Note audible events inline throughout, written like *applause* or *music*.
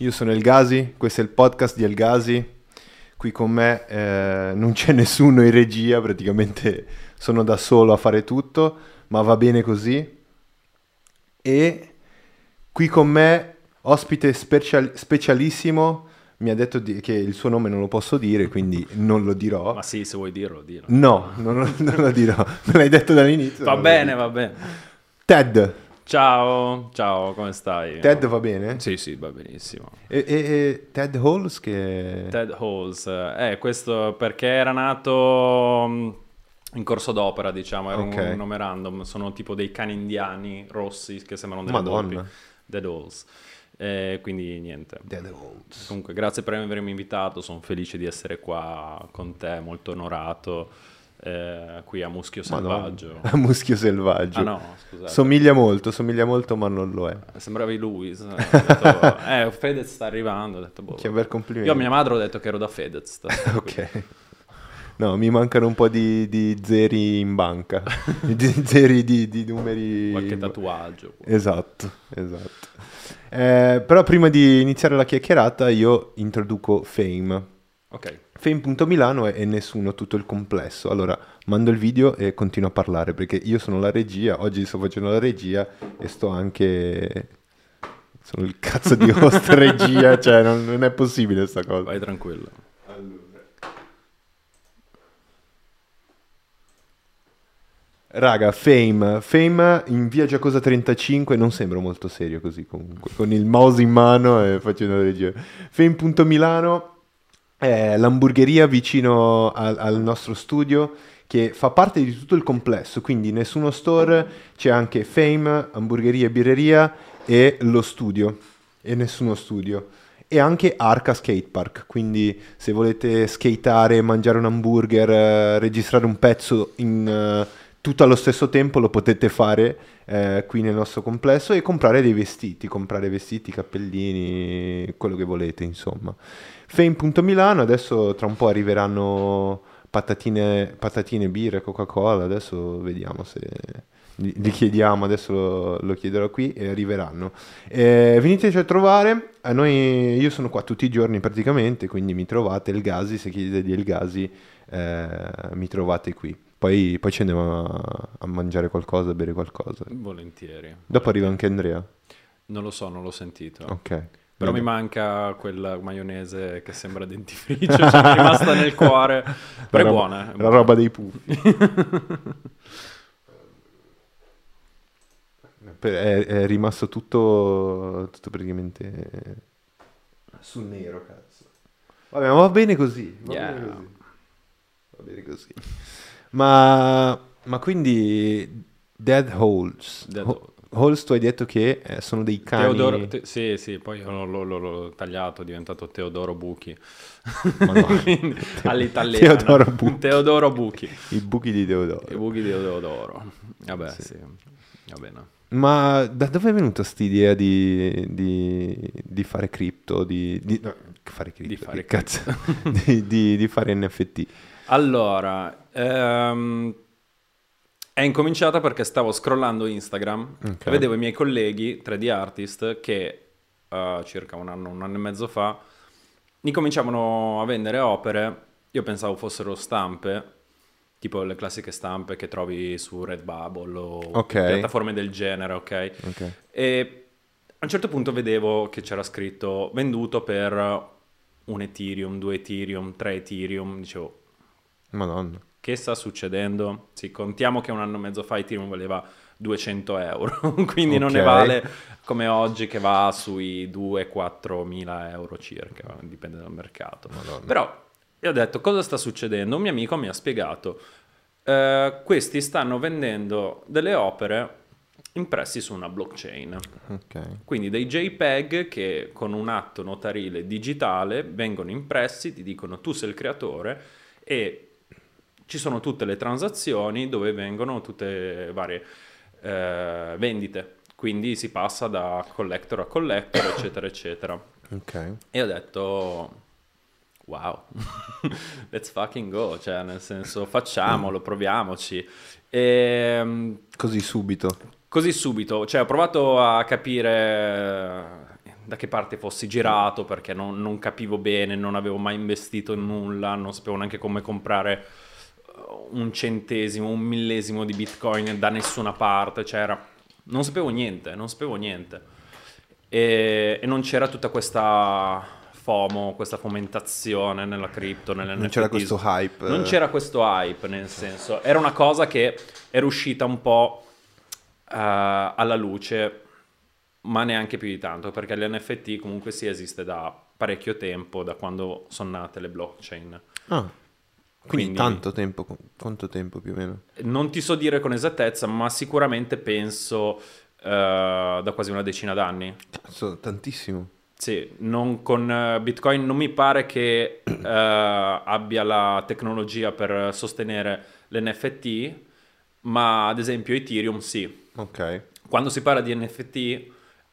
Io sono El Gazi, questo è il podcast di El Gazi. Qui con me eh, non c'è *laughs* nessuno in regia, praticamente sono da solo a fare tutto, ma va bene così. E qui con me, ospite special- specialissimo, mi ha detto di- che il suo nome non lo posso dire, quindi non lo dirò. Ma sì, se vuoi dirlo, dillo. No, non lo, non lo dirò, *laughs* me l'hai detto dall'inizio. Va bene, va bene. Ted, Ciao, ciao, come stai? Ted va bene? Sì, sì, va benissimo. E, e- e Ted Halls che... Ted Halls, eh, questo perché era nato mm, in corso d'opera, diciamo, era un- Ok. un nome random, sono tipo dei cani indiani rossi che sembrano delle Madonna. volpi. Dead Halls. Eh, quindi niente. Comunque, grazie per avermi invitato, sono felice di essere qua con te, molto onorato, eh, qui a Muschio Selvaggio. *laughs* A muschio selvaggio. Ah no, scusate. Somiglia molto, somiglia molto, ma non lo è. Sembravi Luis. Ho detto, *laughs* eh, Fedez sta arrivando. Ho detto, boh. Che bel complimento. Io a mia madre ho detto che ero da Fedez. *laughs* Ok. No, mi mancano un po' di, di zeri in banca. di zeri di, di numeri. Qualche tatuaggio. Esatto, esatto. Eh, però prima di iniziare la chiacchierata io introduco Fame. Ok. Fame.milano è nessuno, tutto il complesso. Allora, mando il video e continuo a parlare perché io sono la regia, oggi sto facendo la regia e sto anche... Sono il cazzo di host *laughs* regia, cioè non, non è possibile sta cosa. Vai tranquillo. Raga, Fame, Fame in via Giacosa 35 non sembra molto serio così comunque, con il mouse in mano e facendo la regia. Fame.milano è l'hamburgeria vicino al, al nostro studio che fa parte di tutto il complesso, quindi nessuno store, c'è anche Fame, hamburgeria e birreria e lo studio e nessuno studio. E anche Arca Skate Park, quindi se volete skateare, mangiare un hamburger, eh, registrare un pezzo in, eh, tutto allo stesso tempo lo potete fare eh, qui nel nostro complesso e comprare dei vestiti, comprare vestiti, cappellini, quello che volete insomma. Fame.milano, adesso tra un po' arriveranno patatine, patatine birre, Coca-Cola, adesso vediamo se li, chiediamo, adesso lo, lo chiederò qui e arriveranno. Eh, veniteci a trovare, a noi, io sono qua tutti i giorni praticamente, quindi mi trovate, El Gasi, se chiedete di El Gasi eh, mi trovate qui. Poi, poi ci andiamo a, a mangiare qualcosa, a bere qualcosa. Volentieri. Dopo arriva anche Andrea. Non lo so, non l'ho sentito. Ok. Però mi manca quella maionese che sembra *laughs* dentifricio, cioè, mi è rimasta nel cuore. *laughs* Però è La roba- buona. è La roba dei pupi. Per- è, è rimasto tutto, tutto praticamente sul nero, cazzo. Vabbè, ma va bene così. Va Yeah. bene così. Va bene così. Ma, ma quindi Dead Holes. Dead Ho- Holes tu hai detto che eh, sono dei cani. Teodoro, te- sì, sì, poi l'ho, l'ho- l'ho tagliato, è diventato Teodoro Buchi. *laughs* Quindi, all'italiano. Teodoro Buchi. Teodoro Buchi. I buchi di Teodoro. I buchi di Teodoro. Vabbè, Sì. sì. Va bene. Ma da dove è venuta quest'idea di, di, di fare cripto? Di, di- no, fare cripto? Di fare che cazzo? *laughs* di, di- di fare NFT. Allora, ehm, è incominciata perché stavo scrollando Instagram Ok. e vedevo i miei colleghi 3D artist che eh, circa un anno, un anno e mezzo fa incominciavano a vendere opere. Io pensavo fossero stampe, tipo le classiche stampe che trovi su Redbubble o Ok. piattaforme del genere, ok? Ok. E a un certo punto vedevo che c'era scritto venduto per un Ethereum, due Ethereum, tre Ethereum. Dicevo, Madonna. Che sta succedendo? Sì, contiamo che un anno e mezzo fa Ethereum valeva 200 euro, *laughs* quindi non ne vale come oggi che va sui 2-4 mila euro circa, dipende dal mercato. Madonna. Però io ho detto cosa sta succedendo? Un mio amico mi ha spiegato, eh, questi stanno vendendo delle opere impressi su una blockchain. Ok. Quindi dei JPEG che con un atto notarile digitale vengono impressi, ti dicono tu sei il creatore e ci sono tutte le transazioni dove vengono tutte varie eh, vendite. Quindi si passa da collector a collector, *coughs* eccetera, eccetera. Ok. E ho detto, wow, *laughs* let's fucking go, cioè nel senso facciamolo, proviamoci. E, Così subito. Così subito, cioè ho provato a capire da che parte fossi girato perché non, non capivo bene, non avevo mai investito in nulla, non sapevo neanche come comprare un centesimo, un millesimo di bitcoin da nessuna parte, cioè era... non sapevo niente, non sapevo niente. E, e non c'era tutta questa FOMO, questa fomentazione nella cripto, nelle Non c'era questo hype. Non c'era questo hype, nel senso, era una cosa che era uscita un po' uh, alla luce ma neanche più di tanto, perché l'NFT comunque sì esiste da parecchio tempo, da quando sono nate le blockchain. Ah, quindi, quindi tanto tempo, quanto tempo più o meno? Non ti so dire con esattezza, ma sicuramente penso uh, da quasi una decina d'anni. Cazzo, tantissimo. Sì, non con uh, Bitcoin non mi pare che uh, abbia la tecnologia per sostenere l'NFT, ma ad esempio Ethereum sì. Ok. Quando si parla di NFT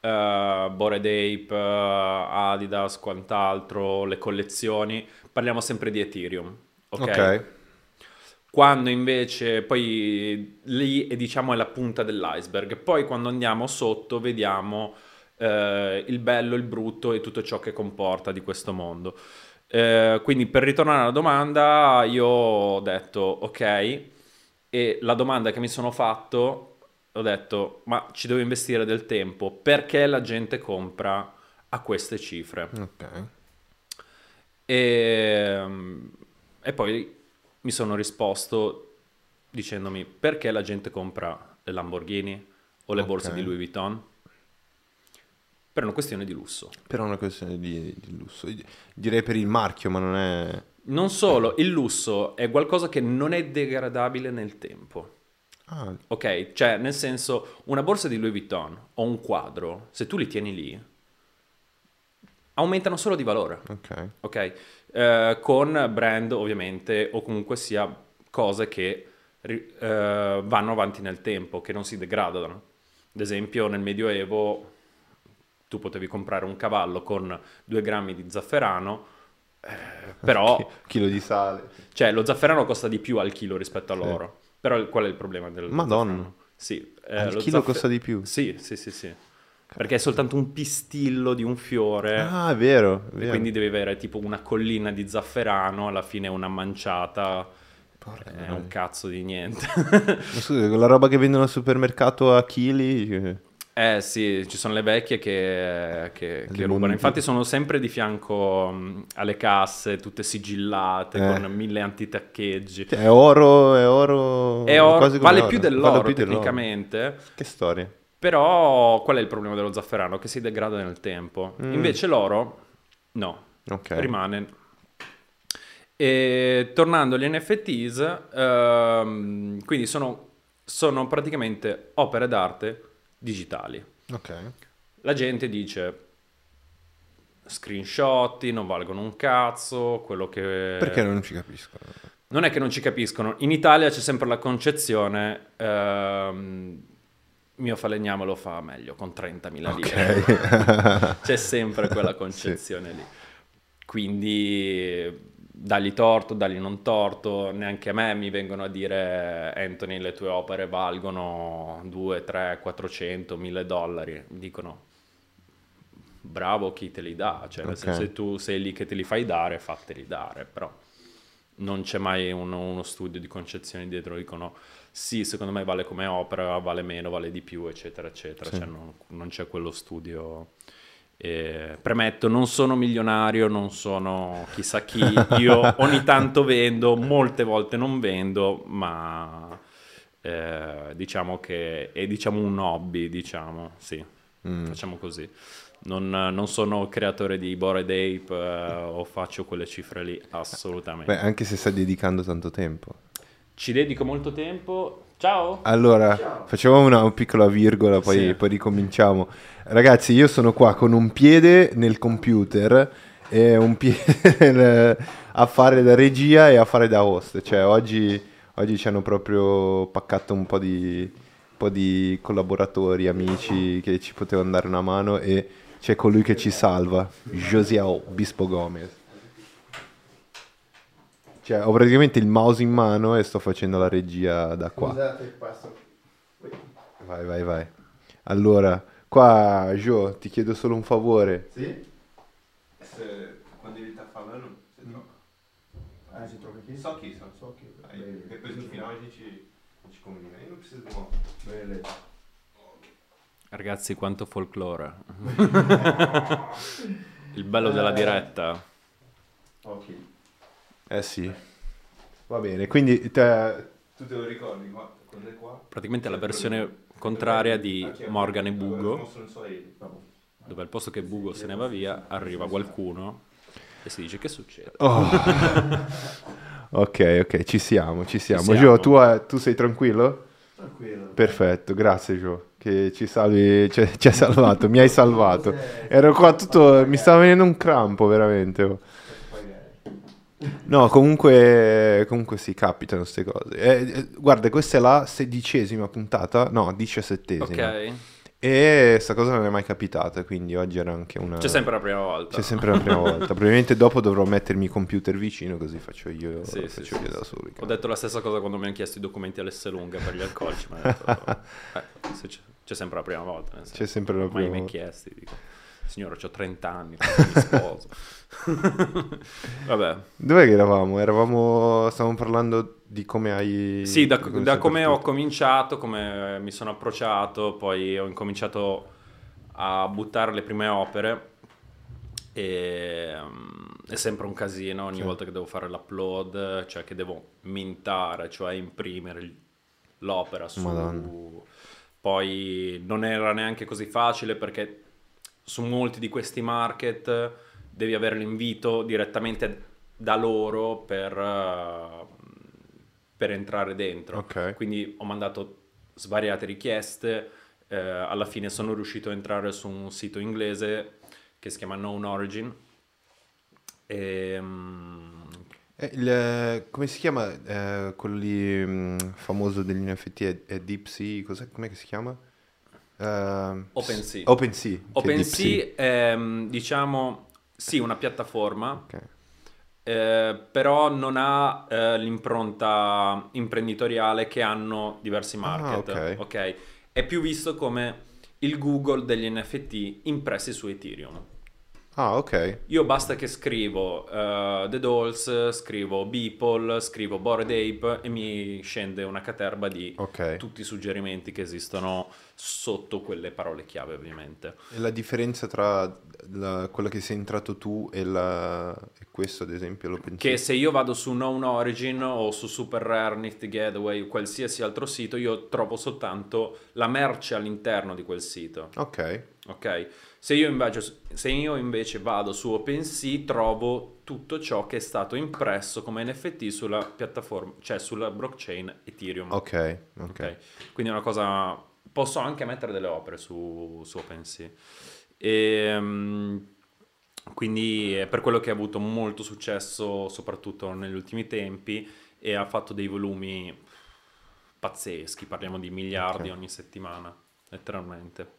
uh, Bored Ape, uh, Adidas, quant'altro, le collezioni, parliamo sempre di Ethereum. Ok. okay. Quando invece poi lì è, diciamo è la punta dell'iceberg, poi quando andiamo sotto vediamo uh, il bello, il brutto e tutto ciò che comporta di questo mondo. Uh, quindi per ritornare alla domanda, io ho detto ok, e la domanda che mi sono fatto ho detto, ma ci devo investire del tempo perché la gente compra a queste cifre. Ok. E, e poi mi sono risposto dicendomi perché la gente compra le Lamborghini o le okay. borse di Louis Vuitton? Per una questione di lusso. Per una questione di, di lusso. Direi per il marchio, ma non è... Non solo, il lusso è qualcosa che non è degradabile nel tempo. Ah. Ok, cioè nel senso una borsa di Louis Vuitton o un quadro, se tu li tieni lì, aumentano solo di valore. Ok. Ok, uh, con brand ovviamente o comunque sia cose che uh, vanno avanti nel tempo, che non si degradano. Ad esempio nel Medioevo tu potevi comprare un cavallo con due grammi di zafferano, eh, però... *laughs* chilo di sale. Cioè lo zafferano costa di più al chilo rispetto all'oro. Sì. Però qual è il problema del Madonna. Zafferano? Sì, eh, il chilo zaffer... costa di più. Sì, sì, sì, sì. Perché è soltanto un pistillo di un fiore. Ah, è vero. È vero. quindi devi avere tipo una collina di zafferano, alla fine una manciata. Porca è un cazzo di niente. Scusa, quella roba che vendono al supermercato a chili. Eh sì, ci sono le vecchie che, che, che rubano. Infatti sono sempre di fianco um, alle casse, tutte sigillate, eh. con mille antitaccheggi. Cioè, è oro, è oro... È oro vale oro. più dell'oro vale più tecnicamente. Dell'oro. Che storia. Però qual è il problema dello zafferano? Che si degrada nel tempo. Mm. Invece l'oro, no. Okay. Rimane. E tornando agli NFTs, ehm, quindi sono, sono praticamente opere d'arte digitali. Ok. La gente dice screenshotti non valgono un cazzo, quello che... Perché non ci capiscono? Non è che non ci capiscono. In Italia c'è sempre la concezione... Ehm, mio falegname lo fa meglio con 30.000 lire. Okay. *laughs* c'è sempre quella concezione sì. lì. Quindi dagli torto, dagli non torto, neanche a me mi vengono a dire Anthony le tue opere valgono 2, 3, 400, 1000 dollari, dicono bravo chi te li dà, cioè okay. se tu sei lì che te li fai dare, fateli dare, però non c'è mai uno, uno studio di concezione dietro, dicono sì, secondo me vale come opera, vale meno, vale di più, eccetera, eccetera, sì. cioè non, non c'è quello studio eh, premetto, non sono milionario, non sono chissà chi, io ogni tanto vendo, molte volte non vendo, ma eh, diciamo che è diciamo un hobby, diciamo, sì, mm. facciamo così. Non, non, sono creatore di Bored Ape eh, o faccio quelle cifre lì, assolutamente. Beh, anche se stai dedicando tanto tempo. Ci dedico molto tempo. Ciao! Allora, Ciao. facciamo una, piccola virgola, poi, sì. poi ricominciamo. Ragazzi, io sono qua con un piede nel computer e un piede *laughs* a fare da regia e a fare da host. Cioè, oggi, oggi ci hanno proprio paccato un po' di, un po' di collaboratori, amici che ci potevano dare una mano e c'è colui che ci salva, Josiao Bispo Gomez. Cioè, ho praticamente il mouse in mano e sto facendo la regia da qua. Scusate, passo. Vai, vai, vai. Allora, Qua, Gio, ti chiedo solo un favore. Sì? Se, quando devi farlo, non se trova. Ah, si trova chi? So chi, so, So chi. Dai, Bene. E poi sul finale ci, ci comunica. Io non preciso di nuovo. Bene. Ragazzi, quanto folklore. *laughs* Il bello della diretta. Ok. Eh sì. Va bene, quindi te, tu te lo ricordi qua? Qua? Praticamente la versione contraria di Morgan e Bugo, Vabbè. dove al posto che Bugo se ne va via, arriva qualcuno e si dice che succede. Oh. *laughs* ok, ok, ci siamo, ci siamo. siamo. Gio, tu, eh, tu sei tranquillo? Tranquillo. Perfetto, grazie Gio, che ci salvi, ci, ci hai salvato, mi hai salvato. *laughs* Ero qua tutto, mi stava venendo un crampo veramente. No, comunque, comunque sì, capitano queste cose. Eh, eh, guarda, questa è la sedicesima puntata, no, diciassettesima. Ok? E sta cosa non è mai capitata, quindi oggi era anche una... C'è sempre la prima volta. C'è sempre la prima volta. Probabilmente dopo dovrò mettermi i computer vicino così faccio io, Sì, faccio sì, io sì. da solo. Ho detto la stessa cosa quando mi hanno chiesto i documenti all'Esselunga per gli alcolici. Mi hanno detto, *laughs* eh, c'è, c'è sempre la prima volta. nel senso, C'è sempre la prima mai volta. chiesti. Dico, signore, ho 30 anni, mi sposo. *laughs* Vabbè. Dov'è che eravamo? Eravamo... Stavamo parlando di come hai... Sì, da, come da come ho cominciato, come mi sono approcciato, poi ho incominciato a buttare le prime opere e mm, è sempre un casino ogni Sì. volta che devo fare l'upload, cioè che devo mintare, cioè imprimere l'opera su... Madonna. Poi non era neanche così facile perché su molti di questi market devi avere l'invito direttamente da loro per, per entrare dentro. Ok. Quindi ho mandato svariate richieste, eh, alla fine sono riuscito a entrare su un sito inglese che si chiama Known Origin. E, mm, Eh, il- come si chiama eh, quello lì mm, famoso degli NFT? È, è DeepSea? Cos'è? Com'è che si chiama? Ehm, OpenSea. OpenSea. OpenSea è, mm, diciamo, sì, una piattaforma, Ok. eh, però non ha eh, l'impronta imprenditoriale che hanno diversi market. Ah, ok. ok? È più visto come il Google degli NFT impressi su Ethereum. Ah, ok. Io basta che scrivo eh, The Dolls, scrivo Beeple, scrivo Bored Ape e mi scende una caterba di Ok. tutti i suggerimenti che esistono sotto quelle parole chiave ovviamente. E la differenza tra la- quello che sei entrato tu e, la- e questo, ad esempio, l'OpenSea? Che se io vado su Known Origin o su Super Rare, Nifty Gateway o qualsiasi altro sito, io trovo soltanto la merce all'interno di quel sito. Ok. Ok? Se io, invece, se io invece vado su OpenSea, trovo tutto ciò che è stato impresso come NFT sulla piattaforma, cioè sulla blockchain Ethereum. Ok. Ok. Ok? Quindi è una cosa... Posso anche mettere delle opere su, su OpenSea. E, quindi è per quello che ha avuto molto successo, soprattutto negli ultimi tempi, e ha fatto dei volumi pazzeschi, parliamo di miliardi Ok. ogni settimana, letteralmente.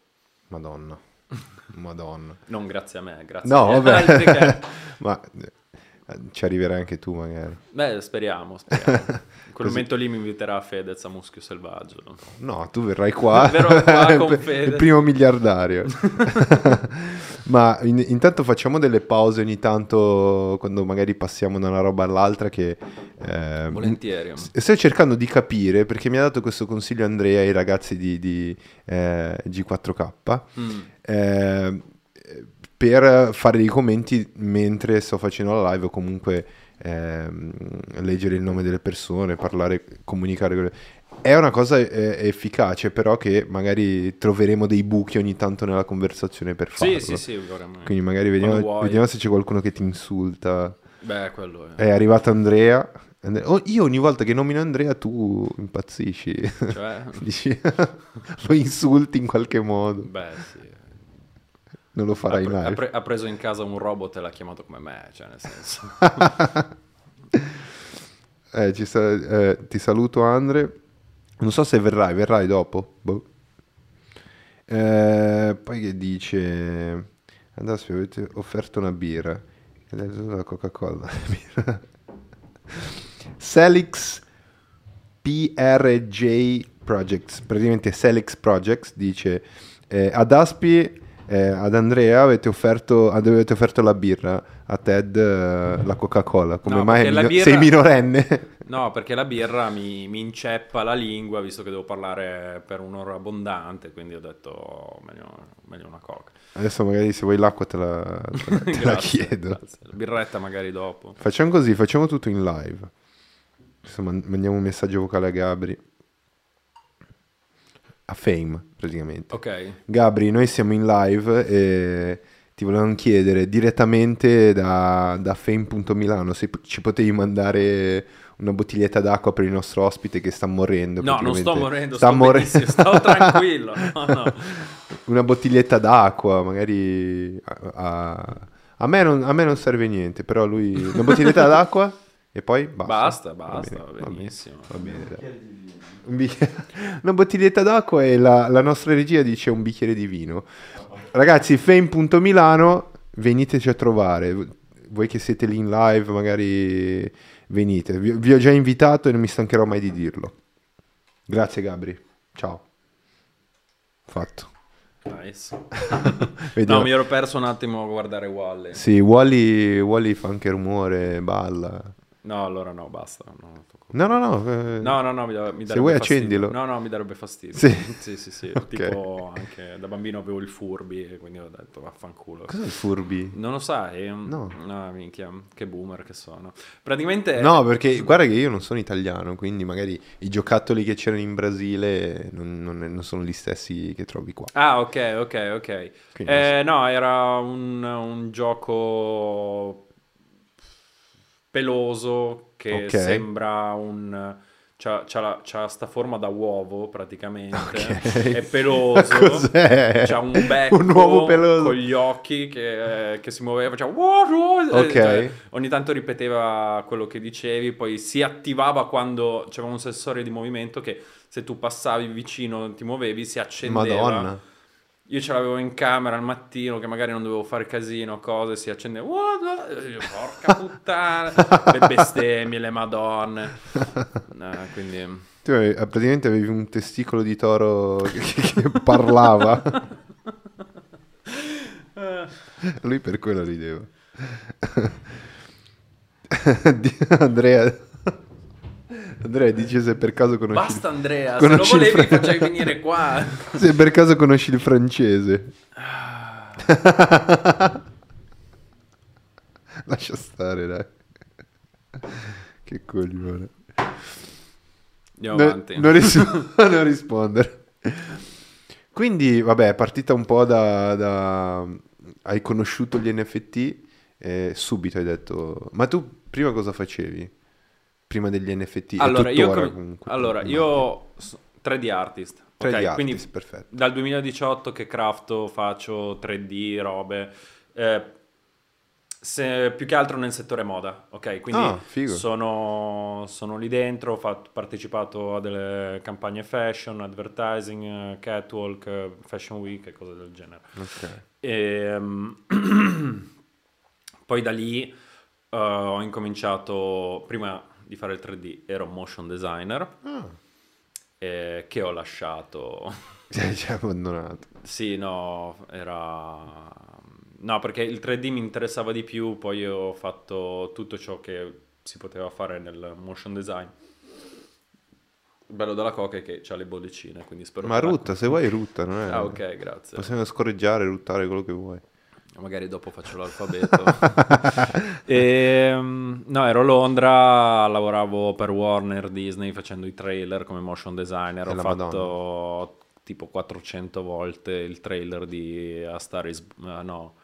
Madonna. *laughs* Madonna. Non grazie a me, grazie No, agli altri che-. *laughs* Ma eh, ci arriverai anche tu, magari. Beh, speriamo, speriamo. *laughs* Quel Così. momento lì mi inviterà Fedez a Muschio Selvaggio. No, tu verrai qua. *laughs* Verrò qua *laughs* con il Fede. primo miliardario. *laughs* Ma in- intanto facciamo delle pause ogni tanto quando magari passiamo da una roba all'altra che... eh, Volentieri. Sto cercando di capire perché mi ha dato questo consiglio Andrea ai ragazzi di, di, eh, G4K Mm. eh, per fare dei commenti mentre sto facendo la live o comunque ehm, leggere il nome delle persone, parlare, comunicare. È una cosa eh, efficace, però che magari troveremo dei buchi ogni tanto nella conversazione per farlo. Sì, sì, sì, veramente. Quindi magari vediamo, vediamo se c'è qualcuno che ti insulta. Beh, quello è. È arrivato Andrea. And- oh, io ogni volta che nomino Andrea tu impazzisci. Cioè, *laughs* Dici, *laughs* lo insulti in qualche modo. beh, sì. Non lo Ha, farai pre- mai. ha pre- ha preso in casa un robot e l'ha chiamato come me, cioè nel senso. *laughs* Eh, ci sa- eh, ti saluto Andre. Non so se verrai, verrai dopo. Boh. Eh, poi che dice... Mi avete offerto una birra. Ed è la Coca-Cola. *laughs* Celix PRJ Projects, praticamente Celix Projects dice Eh, ad Aspi, eh, ad Andrea avete offerto, avete offerto la birra, a Ted eh, la Coca-Cola. Come No, mai mino- birra- sei minorenne? *laughs* No, perché la birra mi, mi inceppa la lingua, visto che devo parlare per un'ora abbondante, quindi ho detto meglio, meglio una coca. Adesso magari se vuoi l'acqua te la, te la- *laughs* te la Grazie, chiedo. grazie. La birretta magari dopo. Facciamo così, facciamo tutto in live. Man- mandiamo un messaggio vocale a Gabri. A Fame, praticamente. Ok. Gabri, noi siamo in live e ti volevamo chiedere direttamente da, da Fame.milano se ci potevi mandare una bottiglietta d'acqua per il nostro ospite che sta morendo. No, non sto morendo, sta sto more- benissimo, sto *laughs* tranquillo. No, no. *laughs* una bottiglietta d'acqua, magari a, a- me non, a me non serve niente, però lui... Una bottiglietta d'acqua e poi basta. Basta, basta, Va va bene, va bene, benissimo. Va bene, dai. Un bicchiere- *laughs* una bottiglietta d'acqua e la, la nostra regia dice un bicchiere di vino. Ragazzi, fame.milano, veniteci a trovare. Voi che siete lì in live, magari venite. Vi, vi ho già invitato e non mi stancherò mai di dirlo. Grazie Gabri. Ciao. Fatto. Nice. *laughs* No, mi ero perso un attimo a guardare Wally. Sì, Wally, Wally fa anche rumore, balla. No, allora no, basta. No. No, no, no. eh, No, no, no, mi, da- mi Se vuoi fastidio. accendilo. No, no, mi darebbe fastidio. Sì. sì, sì. sì. *laughs* Ok. Tipo anche da bambino avevo il furbi e quindi ho detto vaffanculo. Cos'è il furbi? Non lo sai? No. No, minchia, che boomer che sono. Praticamente... No, perché guarda che io non sono italiano, quindi magari i giocattoli che c'erano in Brasile non, non- non sono gli stessi che trovi qua. Ah, ok, ok, ok. Eh, no, era un, un gioco peloso che Ok. sembra un... C'ha, c'ha, la- c'ha sta forma da uovo praticamente, Ok. è peloso, *laughs* Cos'è? c'ha un becco Un uovo peloso. con gli occhi che, che si muoveva, faceva "Wow, wow", Ok. cioè, ogni tanto ripeteva quello che dicevi, poi si attivava quando c'era un sensore di movimento che se tu passavi vicino, ti muovevi, si accendeva. Madonna. Io ce l'avevo in camera al mattino che magari non dovevo fare casino, cose, si accendeva. Io, Porca *laughs* puttana, le bestemmie, le madonne. Eh, quindi Tu avevi- praticamente avevi un testicolo di toro che, che parlava. *laughs* Lui per quello rideva. *laughs* Andrea... Andrea dice se per caso conosci... basta Andrea, se lo conosci volevi fra- facevi venire qua. *laughs* Se per caso conosci il francese. *laughs* Lascia stare, dai. Che coglione. Andiamo No- avanti. non, ris- *laughs* non rispondere. Quindi, vabbè, è partita un po' da... da- Hai conosciuto gli NFT e subito hai detto... Ma tu prima cosa facevi? Prima degli NFT? E Allora, io, com- comunque, allora, io so- 3D artist. 3D ok? artist, Quindi perfetto. dal 2018 che crafto, faccio 3D, robe. eh, se- più che altro nel settore moda, ok? Quindi Ah, sono, sono lì dentro, ho fatto- partecipato a delle campagne fashion, advertising, catwalk, fashion week e cose del genere. Ok. Ehm, *clears throat* poi da lì eh, ho incominciato, prima di fare il 3D ero motion designer, Ah, eh, che ho lasciato. *laughs* ci hai già abbandonato. sì, no, era... No, perché il 3D mi interessava di più, poi ho fatto tutto ciò che si poteva fare nel motion design. Il bello della coca è che ha le bollicine, quindi spero Ma rutta, se vuoi rutta, non è... Ah, ok, grazie. Possiamo scorreggiare, ruttare quello che vuoi. Magari dopo faccio l'alfabeto. *laughs* Ehm, no, ero a Londra, lavoravo per Warner Disney facendo i trailer come motion designer. E Ho fatto tipo 400 volte il trailer di A Star is, eh, no,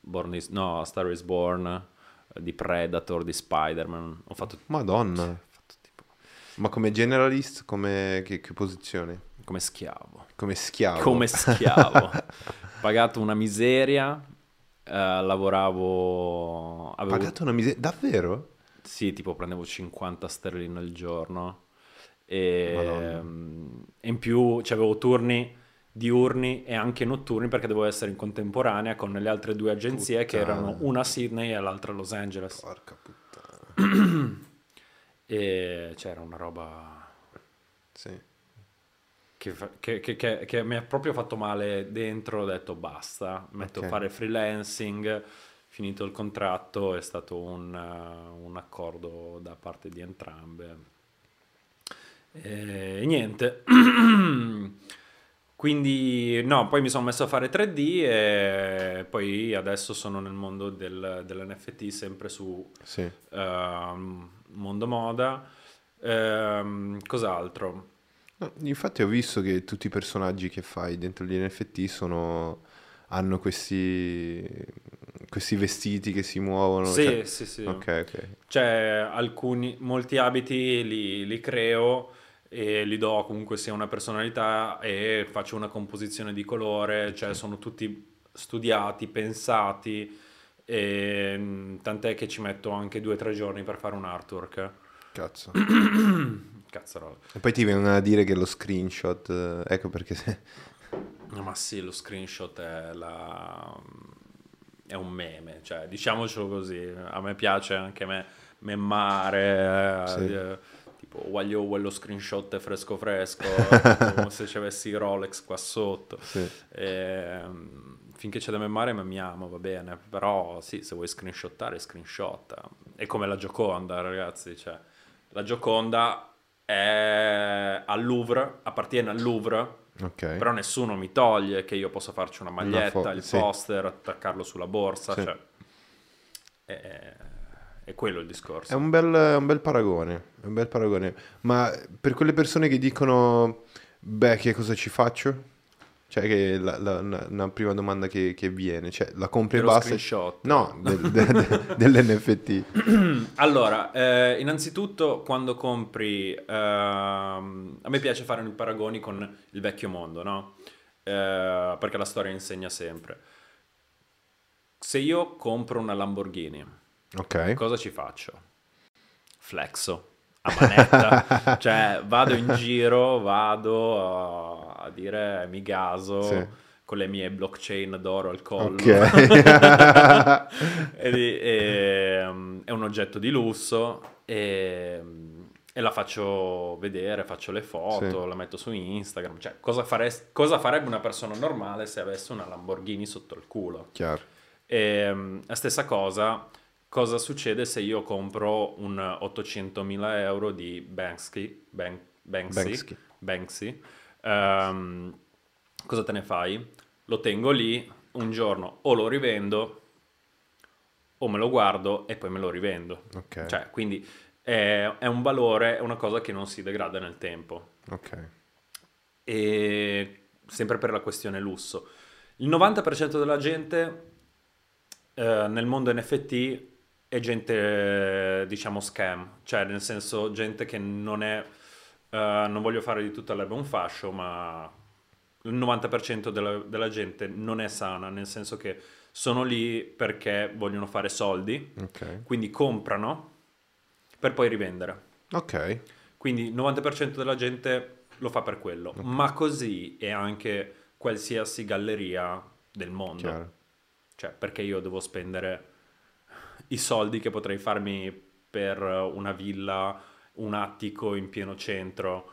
Born is- no, A Star is Born, eh, di Predator, di Spider-Man. Ho fatto, Madonna. ho fatto tipo Ma come generalist, come che, che posizione? come schiavo. Come schiavo. Come schiavo. *laughs* Pagato una miseria, lavoravo... Avevo... Pagato una miseria. Davvero? Sì, tipo prendevo 50 sterline al giorno e, mm, e in più avevo turni diurni e anche notturni perché dovevo essere in contemporanea con le altre due agenzie che Puttana. erano una a Sydney e l'altra a Los Angeles Porca puttana. *clears throat* e c'era una roba Sì. Che che, che- che- mi ha proprio fatto male dentro, ho detto basta, metto Ok. a fare freelancing, finito il contratto, è stato un, uh, un accordo da parte di entrambe. E niente. *clears throat* Quindi no, poi mi sono messo a fare 3D e poi adesso sono nel mondo del, dell'NFT sempre su Sì. ehm, mondo moda. Ehm, cos'altro? No, infatti ho visto che tutti i personaggi che fai dentro gli NFT sono, hanno questi, questi vestiti che si muovono. Sì, cioè- sì, sì. Ok, ok. Cioè, alcuni, molti abiti li, li creo e li do comunque sia una personalità e faccio una composizione di colore, cioè sono tutti studiati, pensati, e, mm, tant'è che ci metto anche due o tre giorni per fare un artwork. Cazzo. *clears throat* Cazzarola. E poi ti vengono a dire che lo screenshot, eh, ecco perché se... Ma sì, lo screenshot è, la... è un meme, cioè diciamocelo così, a me piace anche me memmare, eh, Sì. eh, tipo voglio quello screenshot è fresco fresco, *laughs* come se ci avessi Rolex qua sotto. Sì. Ehm, finché c'è da memmare memmiamo, va bene, però sì, se vuoi screenshottare, screenshotta. È come la Gioconda, ragazzi, cioè la Gioconda è al Louvre, appartiene al Louvre, Ok. però nessuno mi toglie che io possa farci una maglietta, fo- il sì. poster, attaccarlo sulla borsa, Sì. cioè è, è quello il discorso. È un bel, un bel paragone, è un bel paragone. Ma per quelle persone che dicono, beh, che cosa ci faccio? Cioè, che la, la- una, prima domanda che, che viene, cioè, la compri e basta? screenshot. No, del- de- de- *laughs* dell'NFT. *clears throat* Allora, eh, innanzitutto quando compri, ehm, a me piace fare i paragoni con il vecchio mondo, no? Eh, perché la storia insegna sempre. Se io compro una Lamborghini, Ok. cosa ci faccio? Flexo a manetta, *laughs* cioè vado in giro, vado a, a dire mi gaso Sì. con le mie blockchain d'oro al collo. Ok. *laughs* E e, um, è un oggetto di lusso e, e la faccio vedere, faccio le foto, Sì. la metto su Instagram. Cioè, cosa, farest- cosa farebbe una persona normale se avesse una Lamborghini sotto il culo? Chiaro. E, um, la stessa cosa, cosa succede se io compro un 800.000 euro di Banksy? Ban- Banksy? Banksy. Banksy. Ehm, cosa te ne fai? Lo tengo lì, un giorno o lo rivendo o me lo guardo e poi me lo rivendo. Ok. Cioè, quindi è, è un valore, è una cosa che non si degrada nel tempo. Ok. E sempre per la questione lusso. Il 90% della gente eh, nel mondo NFT è gente, diciamo, scam, cioè nel senso gente che non è, eh, non voglio fare di tutta l'erba un fascio, ma il 90% della, della gente non è sana, nel senso che sono lì perché vogliono fare soldi, Ok. quindi comprano per poi rivendere. Ok. Quindi il 90% della gente lo fa per quello, ma così è anche qualsiasi galleria del mondo. Chiaro. Cioè, perché io devo spendere i soldi che potrei farmi per una villa, un attico in pieno centro,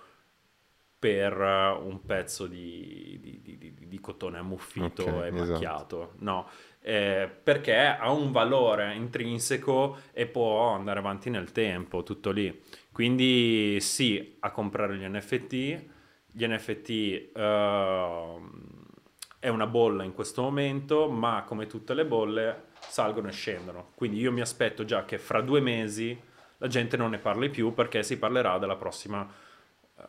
per un pezzo di, di- di- di- cotone ammuffito Ok, e esatto. macchiato. No, eh, perché ha un valore intrinseco e può andare avanti nel tempo, tutto lì. Quindi sì, a comprare gli NFT. Gli NFT ehm, è una bolla in questo momento, ma come tutte le bolle salgono e scendono. Quindi io mi aspetto già che fra due mesi la gente non ne parli più perché si parlerà della prossima eh,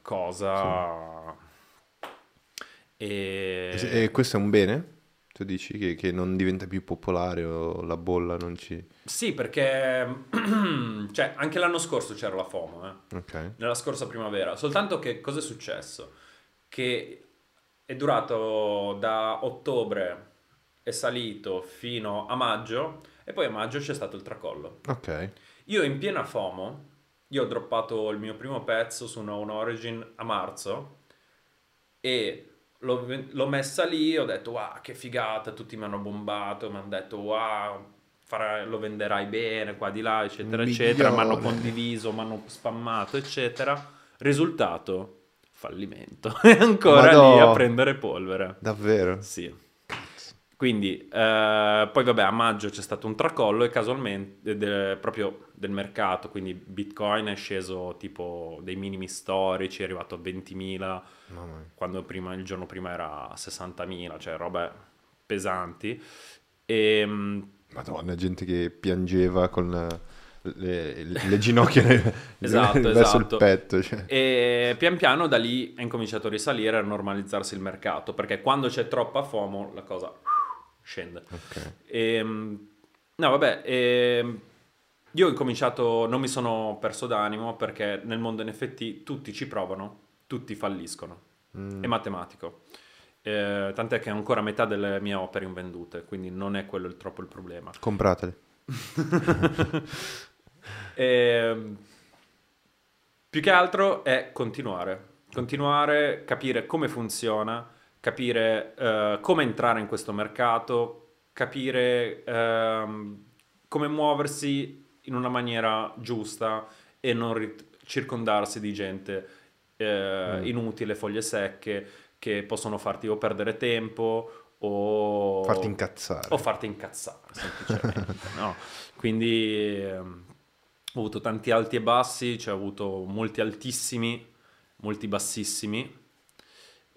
cosa. E... E, e questo è un bene? Tu dici che, che non diventa più popolare o la bolla non ci... Sì, perché *clears throat* cioè, anche l'anno scorso c'era la FOMO, eh. Ok. nella scorsa primavera. Soltanto che cosa è successo? Che è durato da ottobre, è salito fino a maggio e poi a maggio c'è stato il tracollo. Ok. Io in piena FOMO, io ho droppato il mio primo pezzo su Known Origin a marzo e l'ho, l'ho messa lì, ho detto wow che figata, tutti mi hanno bombato, mi hanno detto wow farai- lo venderai bene qua di là eccetera eccetera, mi hanno condiviso, mi hanno spammato eccetera. Risultato, fallimento. *laughs* È ancora Madò. lì a prendere polvere. Davvero? Sì. Quindi, eh, poi vabbè, a maggio c'è stato un tracollo e casualmente, de- proprio del mercato, quindi Bitcoin è sceso tipo dei minimi storici, è arrivato a 20.000, Mamma mia. quando prima, il giorno prima era a 60.000, cioè robe pesanti. E, mm, Madonna, gente che piangeva con le, le- le ginocchia *laughs* Esatto, verso esatto. il petto. cioè. E pian piano da lì è incominciato a risalire a normalizzarsi il mercato, perché quando c'è troppa FOMO la cosa scende. Ok. Ehm, no, vabbè, ehm, io ho incominciato, non mi sono perso d'animo perché nel mondo NFT tutti ci provano, tutti falliscono. Mm. È matematico. Eh, tant'è che ancora metà delle mie opere invendute, quindi non è quello il, troppo il problema. Compratele. *laughs* Ehm, più che altro è continuare, continuare, capire come funziona, capire eh, come entrare in questo mercato, capire ehm, come muoversi in una maniera giusta e non rit- circondarsi di gente eh, Mm. inutile, foglie secche, che possono farti o perdere tempo o Farti incazzare. o farti incazzare semplicemente *laughs* no? quindi ehm, ho avuto tanti alti e bassi cioè ho avuto molti altissimi molti bassissimi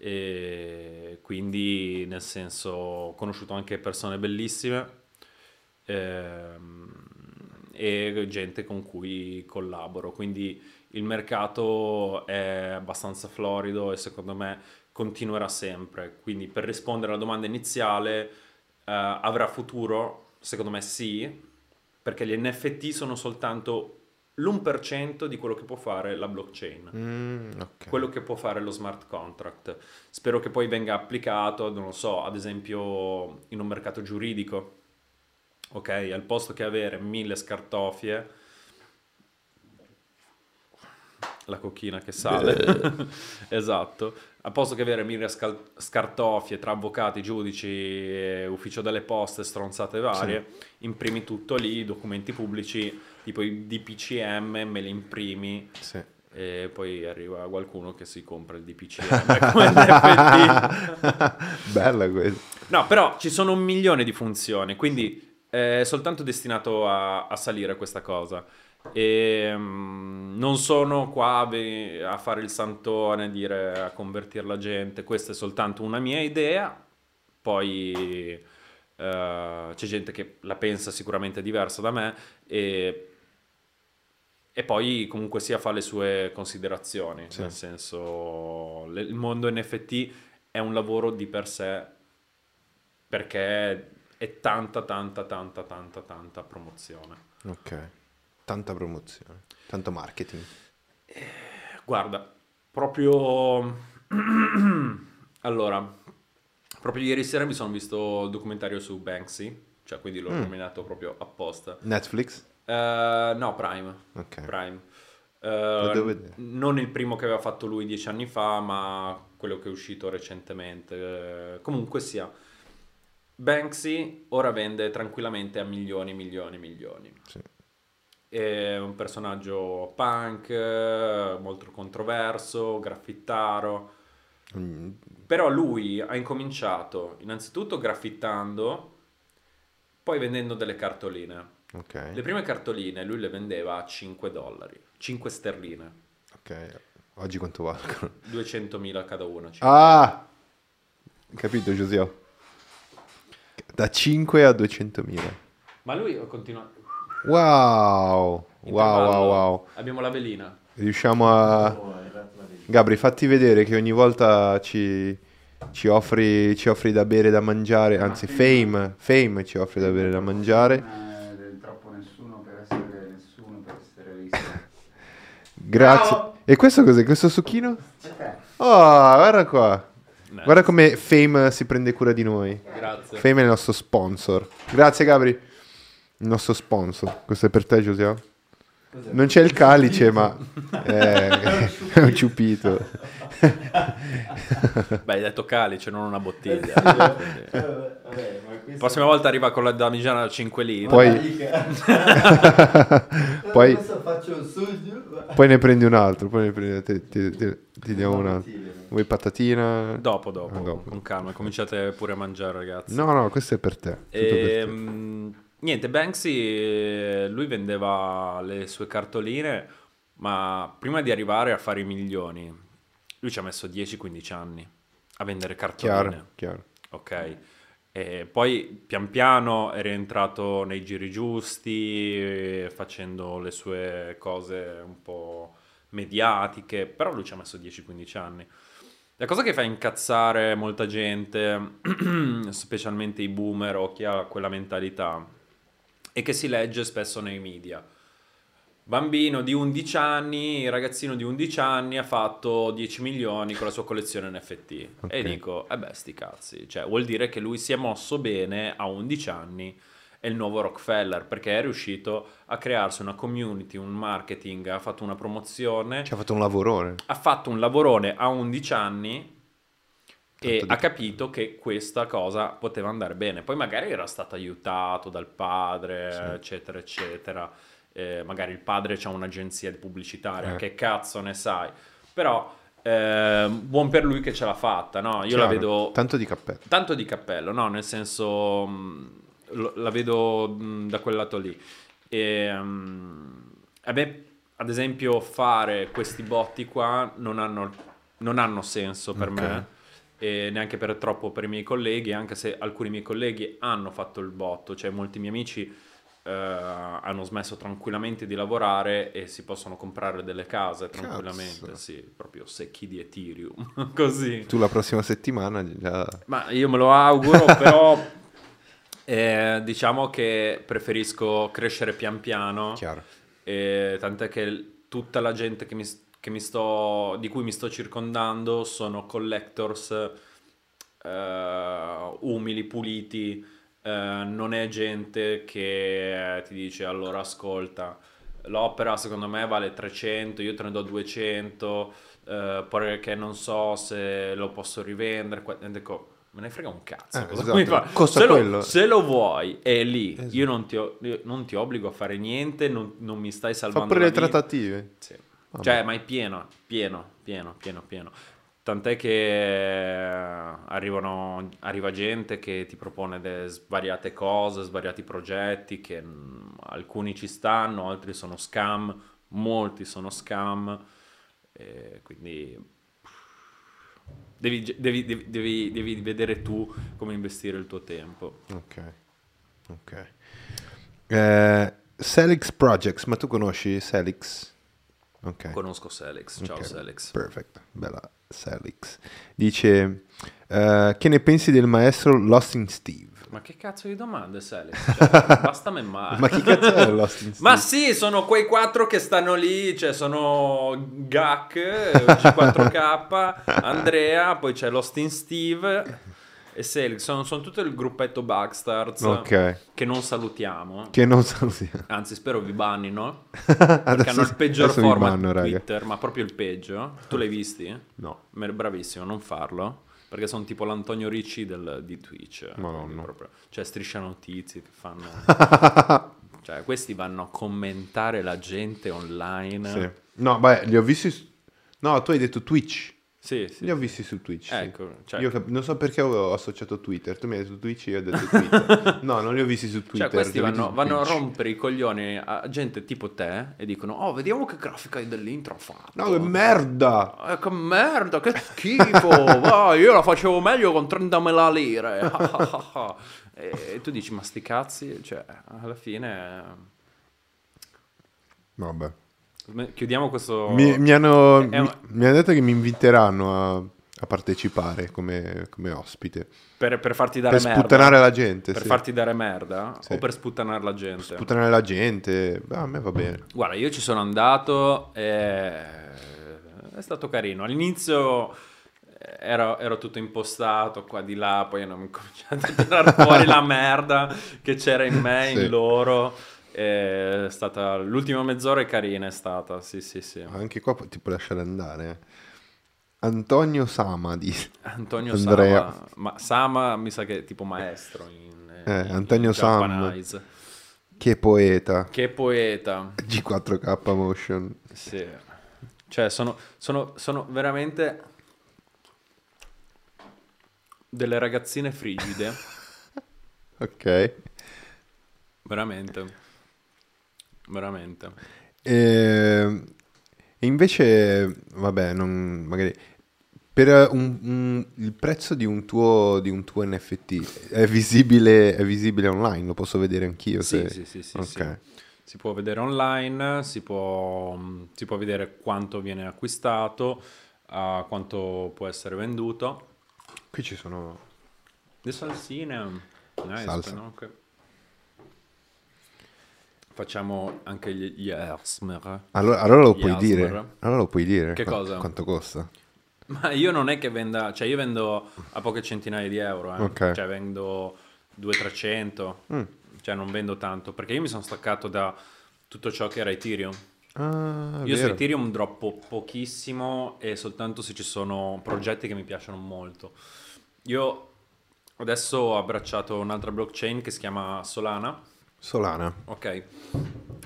e quindi nel senso ho conosciuto anche persone bellissime ehm, e gente con cui collaboro quindi il mercato è abbastanza florido e secondo me continuerà sempre. Quindi per rispondere alla domanda iniziale, eh, avrà futuro? Secondo me sì, perché gli NFT sono soltanto l'1% di quello che può fare la blockchain, Mm, ok. quello che può fare lo smart contract. Spero che poi venga applicato, non lo so, ad esempio in un mercato giuridico. Ok, al posto che avere mille scartofie, la cocchina che sale, *laughs* esatto, al posto che avere mille scal- scartofie tra avvocati, giudici, ufficio delle poste, stronzate varie, imprimi tutto lì, documenti pubblici, tipo i DPCM, me li imprimi Sì. e poi arriva qualcuno che si compra il DPCM come *laughs* NFT. Bella questa. No, però ci sono un milione di funzioni, quindi è soltanto destinato a, a salire questa cosa. E mm, non sono qua a, fare il santone, a dire a convertire la gente, questa è soltanto una mia idea. Poi eh, c'è gente che la pensa sicuramente diversa da me e, e poi comunque sia fa le sue considerazioni, Sì. nel senso le- il mondo NFT è un lavoro di per sé perché è tanta, tanta, tanta, tanta, tanta promozione. Ok. Tanta promozione. Tanto marketing. Guarda, proprio... *clears throat* allora, proprio ieri sera mi sono visto il documentario su Banksy, cioè quindi l'ho Mm. nominato proprio apposta. Netflix? Eh, no, Prime. Ok. Prime. Vedere. non il primo che aveva fatto lui dieci anni fa, ma quello che è uscito recentemente. Eh, comunque sia, Banksy ora vende tranquillamente a milioni, milioni, milioni. Sì. È un personaggio punk, molto controverso, graffittaro. Mm, Però lui ha incominciato innanzitutto graffittando, poi vendendo delle cartoline. Ok. Le prime cartoline lui le vendeva a 5 dollari, 5 sterline, Ok. Oggi quanto valgono? 200.000 cada una. Ah! Capito, Giuseppe? Da 5 a 200.000. Ma lui continua. Wow! Wow, wow, wow. Abbiamo la velina. Riusciamo a... Oh. Gabri, fatti vedere che ogni volta ci, ci offri, ci offri da bere e da mangiare, anzi Fame, Fame ci offre da bere e da mangiare. Eh, del troppo nessuno per essere nessuno per essere visto. Grazie. Ciao. E questo cos'è? Questo succhino? Oh, guarda qua. Nice. Guarda come Fame si prende cura di noi. Grazie. Fame è il nostro sponsor. Grazie Gabri. Il nostro sponsor. Questo è per te, Giuseppe. Cos'è? Non c'è il calice, ma è, *laughs* è un ciupito. Beh, hai detto calice, non una bottiglia. Vabbè, ma questo- Prossima volta arriva con la damigiana da 5 litri. Poi- *laughs* Poi- Adesso faccio un sogno. Poi ne prendi un altro, poi ne prendi, ti, ti- ti- ti diamo un altro. Patatine. Vuoi patatina? Dopo, dopo, Ah, dopo. con calma. Cominciate pure a mangiare, ragazzi. No, no, questo è per te. tutto per te. Ehm, niente, Banksy, eh, lui vendeva le sue cartoline, ma prima di arrivare a fare i milioni, lui ci ha messo 10-15 anni a vendere cartoline. Chiaro, chiaro. Ok. E poi pian piano è rientrato nei giri giusti, facendo le sue cose un po' mediatiche, però lui ci ha messo 10-15 anni. La cosa che fa incazzare molta gente, *clears throat* specialmente i boomer o chi ha quella mentalità, è che si legge spesso nei media. Bambino di 11 anni, ragazzino di 11 anni ha fatto 10 milioni con la sua collezione NFT. Ok. E dico, eh beh, sti cazzi. Cioè, vuol dire che lui si è mosso bene a 11 anni, è il nuovo Rockefeller, perché è riuscito a crearsi una community, un marketing, ha fatto una promozione Ci ha fatto un lavorone. ha fatto un lavorone a 11 anni e Tanto di ha capito che questa cosa poteva andare bene. Poi magari era stato aiutato dal padre, Sì. eccetera, eccetera. Eh, magari il padre ha un'agenzia pubblicitaria, Eh. che cazzo ne sai. Però eh, buon per lui che ce l'ha fatta, no? Io la Chiaro. vedo Tanto di cappello. tanto di cappello, no? Nel senso, mh, lo- la vedo mh, da quel lato lì. E, mh, a me, ad esempio, fare questi botti qua non hanno, non hanno senso per Ok. me. E neanche per troppo per i miei colleghi, anche se alcuni miei colleghi hanno fatto il botto, cioè molti miei amici eh, hanno smesso tranquillamente di lavorare e si possono comprare delle case tranquillamente, Cazzo. sì, proprio secchi di Ethereum, *laughs* così. Tu la prossima settimana già... Ma io me lo auguro, *laughs* però eh, diciamo che preferisco crescere pian piano. Chiaro. E tant'è che tutta la gente che mi, che mi sto, di cui mi sto circondando sono collectors eh, umili, puliti. Eh, non è gente che eh, ti dice allora ascolta. L'opera secondo me vale 300, io te ne do 200, eh, perché non so se lo posso rivendere. dico, me ne frega un cazzo. Eh, esatto, fa? se, lo, se lo vuoi, è lì. Esatto. Io, non ti, io non ti obbligo a fare niente, non, non mi stai Fa salvando pure la le vita. trattative. Sì. Vabbè. Cioè, ma è pieno, pieno, pieno, pieno, pieno. Tant'è che arrivano, arriva gente che ti propone svariate cose, svariati progetti, che mm, alcuni ci stanno, altri sono scam, molti sono scam, quindi devi, devi- devi- devi- devi vedere tu come investire il tuo tempo. Ok. Ok. Eh, Selix Projects, ma tu conosci Selix? Ok. Conosco Selix, ciao Ok, Selix. Perfetto, bella Selix. Dice, eh, che ne pensi del maestro Lost in Steve? Ma che cazzo di domande, Selix? *laughs* Cioè, basta memmare. Ma chi cazzo è Lost in *laughs* Steve? Ma sì, sono quei quattro che stanno lì, cioè sono Gak, G4K, *laughs* Andrea, poi c'è Lost in Steve e Selix, sono, sono tutto il gruppetto Bugstars Ok, che non salutiamo, che non salutiamo. anzi spero vi bannino, *laughs* perché hanno il peggior format banno, raga. Twitter, ma proprio il peggio. Tu l'hai visti? No. Bravissimo, non farlo. Perché sono tipo l'Antonio Ricci del- di Twitch. Madonna. proprio- cioè, striscia notizie che fanno. *laughs* cioè, questi vanno a commentare la gente online. Sì. No, beh, li ho visti... No, tu hai detto Twitch. Sì, sì. Li ho visti su Twitch. sì. Ecco, cioè, Io cap- non so perché ho associato Twitter. Tu mi hai detto Twitch, io ho detto Twitter. *laughs* no, non li ho visti su Twitter. cioè, questi vanno, vanno a rompere i coglioni a gente tipo te e dicono: Oh, vediamo che grafica dell'intro ha fatto. No, che merda! Eh, che merda, che *laughs* schifo! Vai, io la facevo meglio con 30.000 lire. *laughs* e tu dici, ma sti cazzi, cioè, alla fine... Vabbè. Chiudiamo questo... Mi, mi hanno, un- mi, mi hanno detto che mi inviteranno a, a partecipare come, come ospite. Per, per farti dare Per merda. sputtanare la gente. Per sì. farti dare merda Sì. o per sputtanare la gente? Sputtanare la gente. Beh, a me va bene. Guarda, io ci sono andato e è stato carino. All'inizio eh, ero, ero tutto impostato qua di là, poi hanno cominciato a tirare *laughs* fuori la merda che c'era in me, Sì. in loro. È stata l'ultima mezz'ora è carina, è stata, sì, sì, sì. Anche qua ti puoi lasciare andare. eh. Antonio Samadi. Antonio Andrea. Sama. Ma Sama mi sa che è tipo maestro in, Eh, in- Antonio in Sam. Che poeta. Che poeta. G4K Motion. Sì. Cioè, sono, sono, sono veramente delle ragazzine frigide. *laughs* Ok. veramente. Veramente. E, invece, vabbè, non, magari per un- un- il prezzo di un tuo, di un tuo NFT è visibile, è visibile online, lo posso vedere anch'io. Sì, se- sì, sì, sì, Ok. sì. Si può vedere online, si può, si può vedere quanto viene acquistato, a quanto può essere venduto. Qui ci sono... Le salsine. Nice, Salsa. no? Ok. Facciamo anche gli, gli Ersmer. Allora, allora lo Gli puoi dire. Asmer. Allora lo puoi dire. Che Qua- cosa? Quanto costa? Ma io non è che venda, cioè io vendo a poche centinaia di euro, eh. Ok. cioè vendo 200-300, cioè non vendo tanto, perché io mi sono staccato da tutto ciò che era Ethereum. Ah, Io su vero. Ethereum droppo pochissimo e soltanto se ci sono progetti che mi piacciono molto. Io adesso ho abbracciato un'altra blockchain che si chiama Solana, Solana. ok,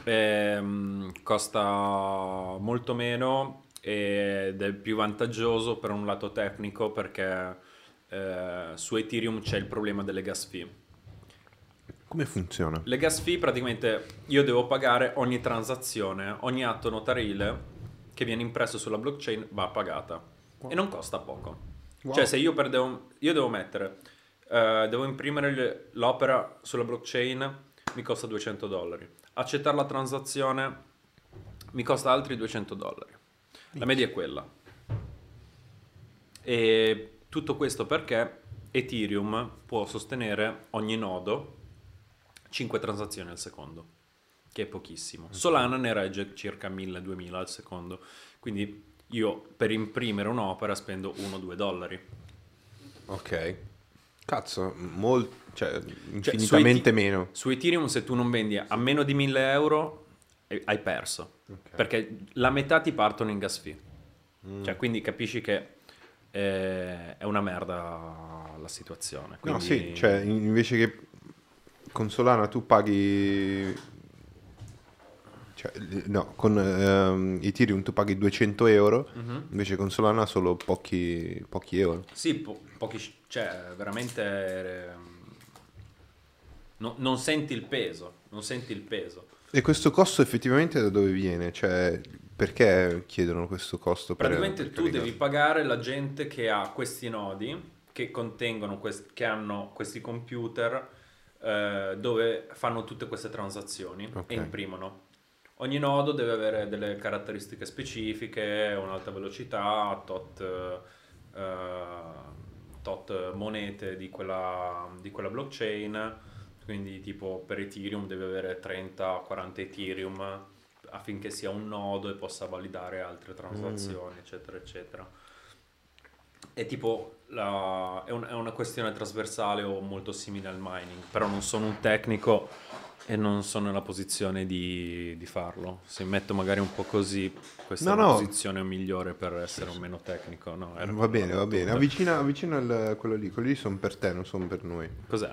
Ehm, costa molto meno ed è più vantaggioso per un lato tecnico perché eh, su Ethereum c'è il problema delle gas fee. Come funziona? Le gas fee praticamente io devo pagare ogni transazione, ogni atto notarile che viene impresso sulla blockchain va pagata e non costa poco. Wow. Cioè se io perdevo, io devo mettere, eh, devo imprimere l'opera sulla blockchain, mi costa 200 dollari. Accettare la transazione mi costa altri 200 dollari. La media è quella. E tutto questo perché Ethereum può sostenere ogni nodo 5 transazioni al secondo, che è pochissimo. Solana ne regge circa 1000-2000 al secondo. Quindi io per imprimere un'opera spendo 1-2 dollari. Ok. Cazzo, mol- cioè, Cioè, infinitamente su Eth- meno. Su Ethereum se tu non vendi a meno di 1000 euro eh, hai perso. Perché la metà ti partono in gas fee. Mm. Cioè, quindi capisci che eh, è una merda la situazione. No, Quindi- sì, cioè in- invece che con Solana tu paghi... Cioè, no, con ehm, Ethereum tu paghi 200 euro, Mhm. invece con Solana solo pochi, pochi euro. Sì, po- pochi, cioè veramente ehm, no- non senti il peso, non senti il peso. E questo costo effettivamente da dove viene? Cioè, perché chiedono questo costo? per- Praticamente per tu caricare? devi pagare la gente che ha questi nodi, che contengono, quest- che hanno questi computer eh, dove fanno tutte queste transazioni Ok. e imprimono. Ogni nodo deve avere delle caratteristiche specifiche, un'alta velocità, tot, eh, tot monete di quella, di quella blockchain. Quindi tipo per Ethereum deve avere 30-40 Ethereum affinché sia un nodo e possa validare altre transazioni, eccetera, eccetera. È tipo la- è, un- è una questione trasversale o molto simile al mining, però non sono un tecnico e non sono nella posizione di, di farlo. Se metto magari un po' così, questa No, è la no. posizione migliore per essere un meno tecnico. No, Va bene, va bene. Avvicina, avvicina il- quello lì. Quelli lì sono per te, non sono per noi. Cos'è?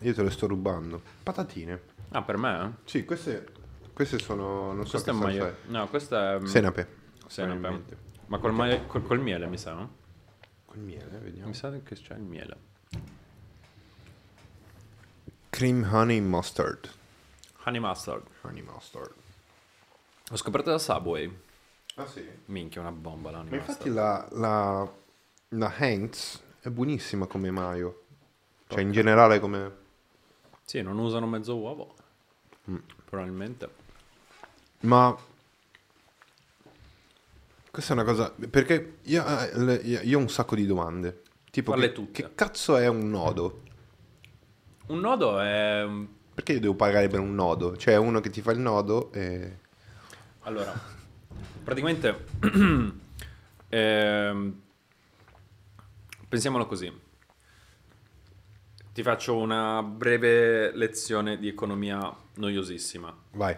Io te le sto rubando. Patatine. Ah, per me? eh? Sì, queste, queste sono... Non so Questo è che salsa maio. No, questa è... è. Senape. Senape. Ma col, maio- col- col miele, mi sa, no? Col miele, vediamo. Mi sa che c'è il miele. Cream honey mustard. Honey mustard. Honey mustard. Ho scoperto da Subway. Ah sì? Minchia, una bomba la honey Ma infatti la, la, la Heinz è buonissima come mayo. Cioè in generale come... Sì, non usano mezzo uovo. Mm. Probabilmente. Ma... Questa è una cosa... Perché io, eh, io- ho un sacco di domande. Tipo, che, tutte. che cazzo è un nodo? Un nodo è... Perché io devo pagare per un nodo? Cioè uno che ti fa il nodo e... Allora, praticamente... *clears throat* ehm, pensiamolo così. Ti faccio una breve lezione di economia noiosissima. Vai.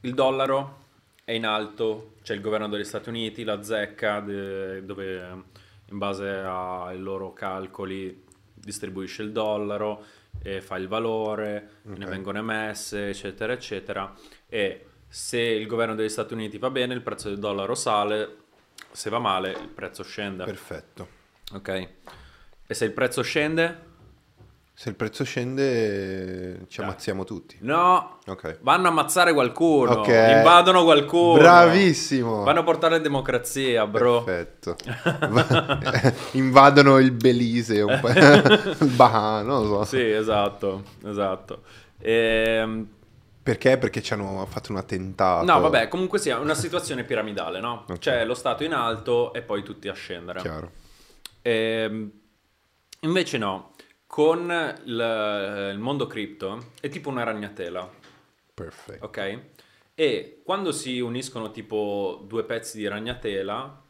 Il dollaro è in alto, c'è il governo degli Stati Uniti, la zecca, de- dove in base ai loro calcoli distribuisce il dollaro, e fa il valore, ne Ok. vengono emesse, eccetera, eccetera. E se il governo degli Stati Uniti va bene, il prezzo del dollaro sale, se va male, il prezzo scende. Perfetto. Ok? E se il prezzo scende? Se il prezzo scende ci ammazziamo tutti. No, Ok. vanno a ammazzare qualcuno, Ok. invadono qualcuno. Bravissimo. Vanno a portare democrazia, bro. Perfetto. *laughs* Invadono il Belize, un po'. *laughs* il Baha, non lo so. Sì, esatto, esatto. Ehm, Perché? Perché ci hanno fatto un attentato. no, vabbè, comunque sia una situazione piramidale, no? Ok. C'è lo Stato in alto e poi tutti a scendere. Chiaro. Ehm, invece no, con il, il mondo cripto è tipo una ragnatela, Perfetto. ok? E quando si uniscono tipo due pezzi di ragnatela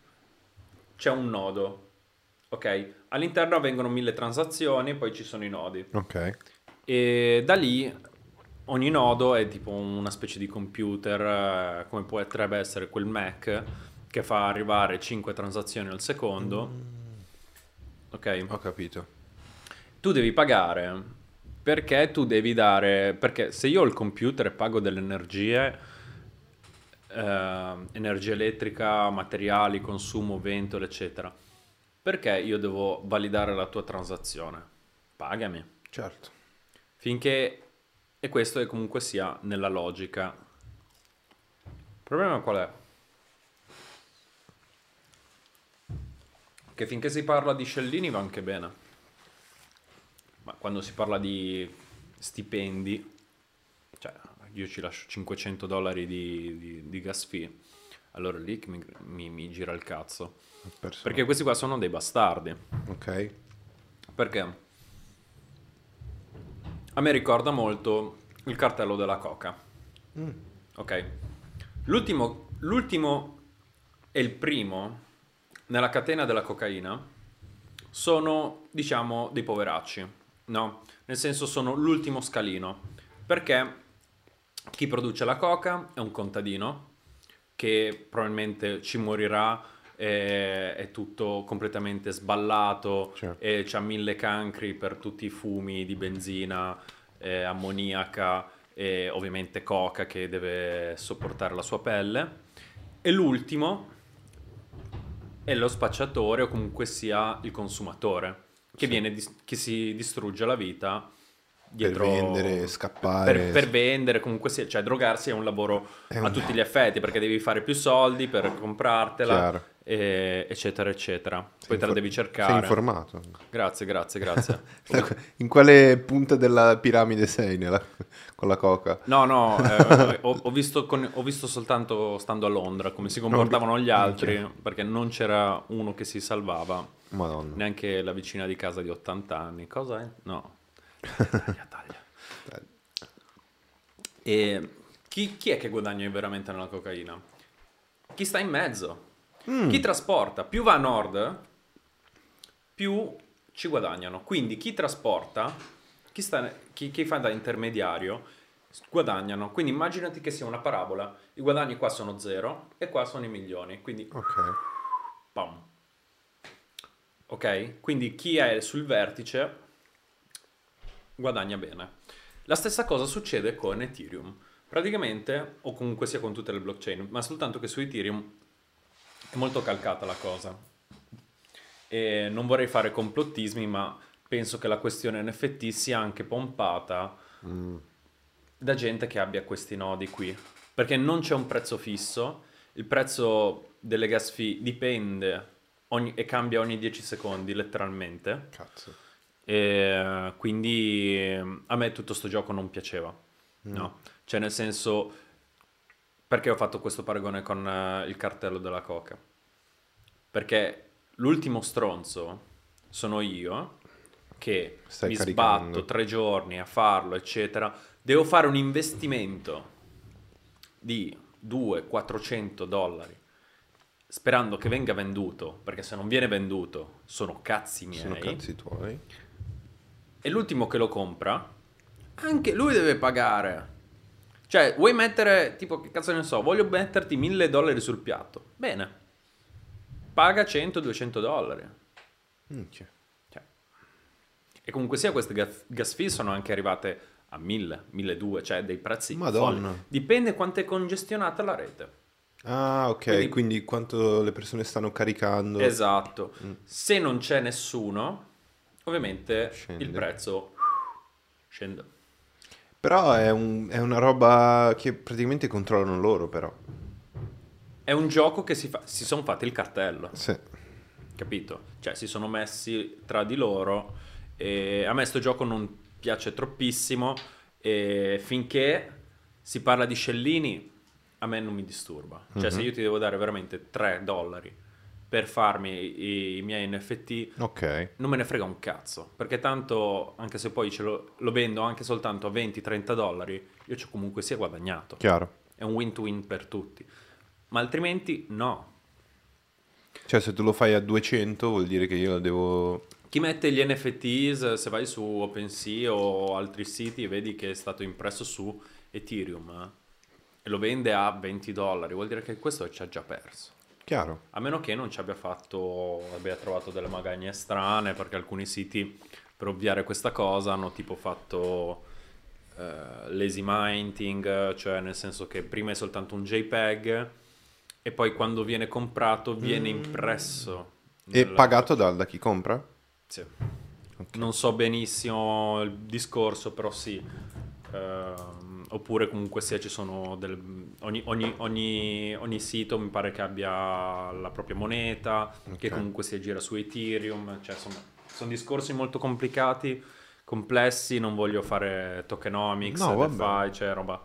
c'è un nodo, ok? All'interno avvengono mille transazioni, poi ci sono i nodi. Ok. E da lì ogni nodo è tipo una specie di computer, eh, come potrebbe essere quel Mac, che fa arrivare 5 transazioni al secondo. Ok? Ho capito. Tu devi pagare perché tu devi dare... Perché se io ho il computer e pago delle energie, eh, energia elettrica, materiali, consumo, ventole, eccetera, perché io devo validare la tua transazione? Pagami. Certo. Finché, e questo è comunque sia nella logica. Il problema qual è? Che finché si parla di scellini va anche bene. Ma quando si parla di stipendi, cioè io ci lascio 500 dollari di, di- di gas fee, allora lì mi, mi- mi gira il cazzo. Perso- Perché questi qua sono dei bastardi. Ok. Perché? A me ricorda molto il cartello della coca. Ok? L'ultimo, l'ultimo e il primo nella catena della cocaina sono, diciamo, dei poveracci, no? Nel senso sono l'ultimo scalino. Perché chi produce la coca è un contadino che probabilmente ci morirà, è, è tutto completamente sballato Certo. e c'ha mille cancri per tutti i fumi di benzina, eh, ammoniaca e ovviamente coca che deve sopportare la sua pelle. E l'ultimo è lo spacciatore o comunque sia il consumatore che, Sì. viene che si distrugge la vita dietro Per vendere, scappare. per, per vendere comunque sia, cioè drogarsi è un lavoro È a un- tutti gli effetti perché devi fare più soldi per comprartela e- eccetera eccetera poi Sei te la devi Sei cercare informato. grazie grazie grazie *laughs* In quale punta della piramide sei nella- con la coca? no no eh, ho, ho visto con- ho visto soltanto stando a Londra come si comportavano gli altri perché non c'era uno che si salvava Madonna. neanche la vicina di casa di 80 anni cosa è? no taglia taglia E chi, chi è che guadagna veramente nella cocaina? Chi sta in mezzo. Chi trasporta. Più va a nord, più ci guadagnano. Quindi chi trasporta, chi, sta, chi, chi fa da intermediario, guadagnano. Quindi immaginati che sia una parabola. I guadagni qua sono zero e qua sono i milioni. Quindi Ok. Pam. Ok? Quindi chi è sul vertice guadagna bene. La stessa cosa succede con Ethereum. Praticamente, o comunque sia con tutte le blockchain, ma soltanto che su Ethereum è molto calcata la cosa. E non vorrei fare complottismi, ma penso che la questione NFT sia anche pompata da gente che abbia questi nodi qui. Perché non c'è un prezzo fisso, il prezzo delle gas fee dipende ogni- e cambia ogni 10 secondi letteralmente. Cazzo. E quindi a me tutto sto gioco non piaceva. No, cioè nel senso perché ho fatto questo paragone con eh, il cartello della coca? Perché l'ultimo stronzo sono io che Stai mi caricando. sbatto tre giorni a farlo, eccetera. Devo fare un investimento di 200-400 dollari sperando che venga venduto, perché se non viene venduto sono cazzi miei. Sono cazzi tuoi. E l'ultimo che lo compra, anche lui deve pagare. Cioè, vuoi mettere, tipo, che cazzo ne so, voglio metterti 1000 dollari sul piatto. Bene. Paga 100-200 dollari. Minchia. Cioè. E comunque sia, queste gas, gas fee sono anche arrivate a 1000, 1200, cioè dei prezzi Madonna. folli. Dipende quanto è congestionata la rete. Ah, ok, Quindi- quindi, quanto le persone stanno caricando. Esatto. Mm. Se non c'è nessuno, ovviamente Scende. il prezzo scende. Però è, un- è una roba che praticamente controllano loro, però. È un gioco che si, fa, si sono fatti il cartello, Sì. capito? Cioè si sono messi tra di loro e a me sto gioco non piace troppissimo e finché si parla di scellini a me non mi disturba. Cioè se io ti devo dare veramente 3 dollari per farmi i, i miei NFT Ok. non me ne frega un cazzo, perché tanto anche se poi ce lo, lo vendo anche soltanto a 20-30 dollari, io ci ho comunque sia guadagnato. Chiaro. È un win-to-win per tutti. Ma altrimenti no. Cioè, se tu lo fai a 200 vuol dire che io lo devo... Chi mette gli NFTs, se vai su OpenSea o altri siti, vedi che è stato impresso su Ethereum eh, e lo vende a 20 dollari, vuol dire che questo ci ha già perso. Chiaro. A meno che non ci abbia fatto, abbia trovato delle magagne strane, perché alcuni siti per ovviare questa cosa hanno tipo fatto eh, lazy minting, cioè nel senso che prima è soltanto un JPEG e poi quando viene comprato viene impresso. E pagato da, da chi compra? Sì. Non so benissimo il discorso, però sì. Ehm, oppure comunque sia ci sono del, ogni, ogni- ogni- ogni sito mi pare che abbia la propria moneta, che Ok. comunque si gira su Ethereum, cioè insomma sono discorsi molto complicati, complessi, non voglio fare tokenomics, No. DeFi, cioè roba.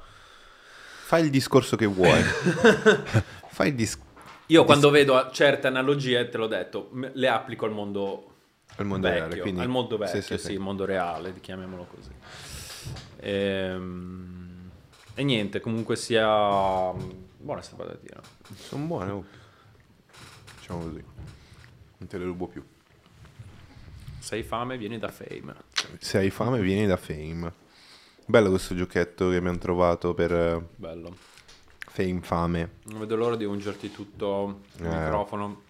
Fai il discorso che vuoi. *laughs* Fai il discorso... Io quando vedo certe analogie, te l'ho detto, le applico al mondo Al mondo vecchio, reale, quindi... al mondo Sì, vecchio, sì, sì, sì. il mondo reale, chiamiamolo così. Ehm, E, niente, comunque sia buona sta dire. Sono buone, oh. Diciamo così. Non te le rubo più. Sei fame, vieni da fame. Se hai fame vieni da Fame. Bello questo giochetto che abbiamo trovato per eh, Bello. Fame Fame. Non vedo l'ora di ungerti tutto il Eh. microfono.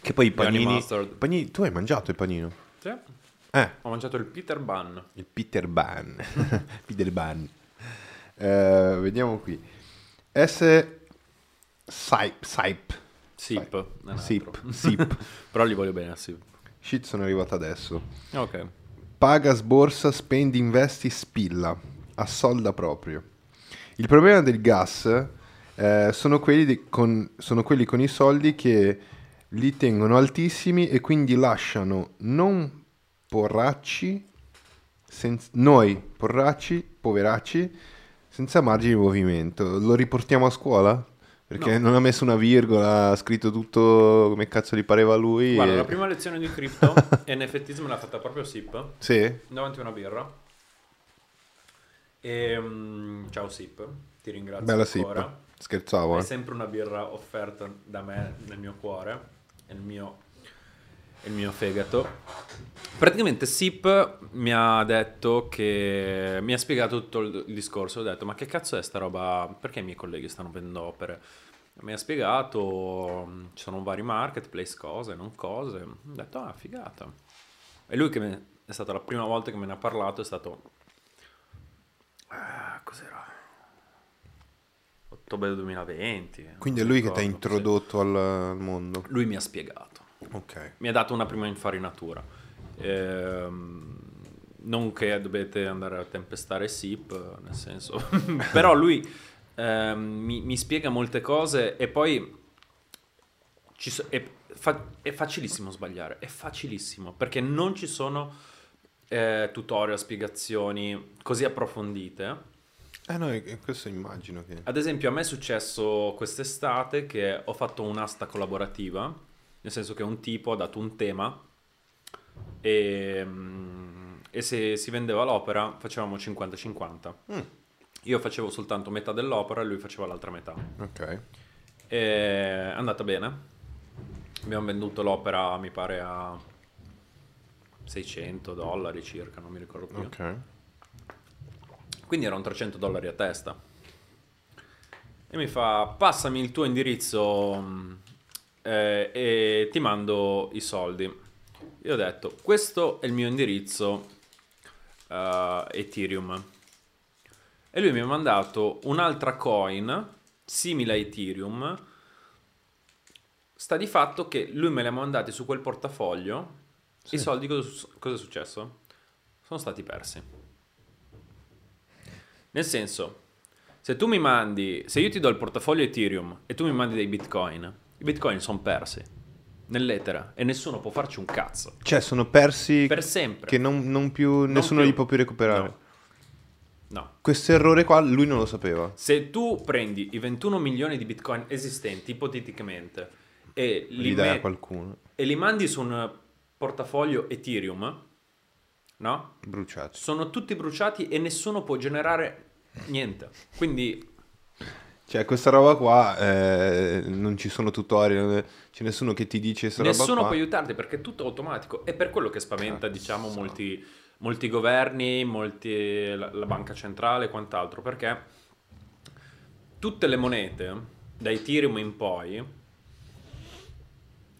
Che poi i panini... panini- Tu hai mangiato il panino? Sì, Eh, ho mangiato il Peter Bun. il Peter Ban. *laughs* Peter Ban. Eh, vediamo qui. S... Sip. un altro. Sip. Sip. *laughs* Però li voglio bene a Sip. Shit, sono arrivato adesso. Ok. Paga, sborsa, spendi, investi, spilla. Assolda proprio. Il problema del gas eh, sono, quelli di- con, sono quelli con i soldi che li tengono altissimi e quindi lasciano non porracci, senz- noi porracci, poveracci, senza margine di movimento. Lo riportiamo a scuola? Perché No. non ha messo una virgola, ha scritto tutto come cazzo gli pareva lui. Guarda, e- la prima lezione di cripto *laughs* NFTs me l'ha fatta proprio Sip. Sì? davanti a una birra. E, mm, ciao Sip, ti ringrazio Bella ancora. Sip. Scherzavo, È eh. sempre una birra offerta da me nel mio cuore, il mio, il mio fegato. Praticamente Sip mi ha detto che mi ha spiegato tutto il, discorso. Ho detto: Ma che cazzo è sta roba? Perché i miei colleghi stanno vendendo opere? Mi ha spiegato: Ci sono vari marketplace, cose, non cose. Ho detto: Ah, figata. E lui che me- è stata la prima volta che me ne ha parlato, è stato. Ah, cos'era? Ottobre 2020. Quindi è lui che ti ha ricordo, introdotto al, al mondo. Lui mi ha spiegato. Ok. Mi ha dato una prima infarinatura. Ehm, non che dovete andare a tempestare SIP, nel senso... *laughs* Però lui ehm, mi, mi spiega molte cose e poi... ci so- è, fa- è facilissimo sbagliare, è facilissimo, perché non ci sono eh, tutorial, spiegazioni così approfondite. Eh no, questo immagino che... Ad esempio, a me è successo quest'estate che ho fatto un'asta collaborativa, nel senso che un tipo ha dato un tema e, mm, e se si vendeva l'opera facevamo 50-50. Mm. Io facevo soltanto metà dell'opera e lui faceva l'altra metà. Ok. E è andata bene. Abbiamo venduto l'opera, mi pare, a 600 dollari circa, non mi ricordo più. Ok. Quindi erano 300 dollari a testa. E mi fa, passami il tuo indirizzo mh, eh, e ti mando i soldi. Io ho detto, questo è il mio indirizzo eh, Ethereum. E lui mi ha mandato un'altra coin simile a Ethereum. Sta di fatto che lui me li ha mandati su quel portafoglio. I soldi cosa, cosa è successo? Sono stati persi. Nel senso, se tu mi mandi, se io ti do il portafoglio Ethereum e tu mi mandi dei bitcoin, i bitcoin sono persi nell'etera e nessuno può farci un cazzo. Cioè, sono persi Per sempre. che non, non più, nessuno più. li può più recuperare. No. No. Questo errore qua lui non lo sapeva. Se tu prendi i 21 milioni di bitcoin esistenti, ipoteticamente, e li, Li dai a met- qualcuno. e li mandi su un portafoglio Ethereum, no? Bruciati. Sono tutti bruciati e nessuno può generare niente. Quindi Cioè, questa roba qua eh, non ci sono tutorial, c'è nessuno che ti dice questa roba nessuno qua. può aiutarti perché è tutto automatico. È per quello che spaventa, Cazzo. diciamo, molti, molti governi, molti, la, la banca centrale e quant'altro. Perché tutte le monete, da Ethereum in poi,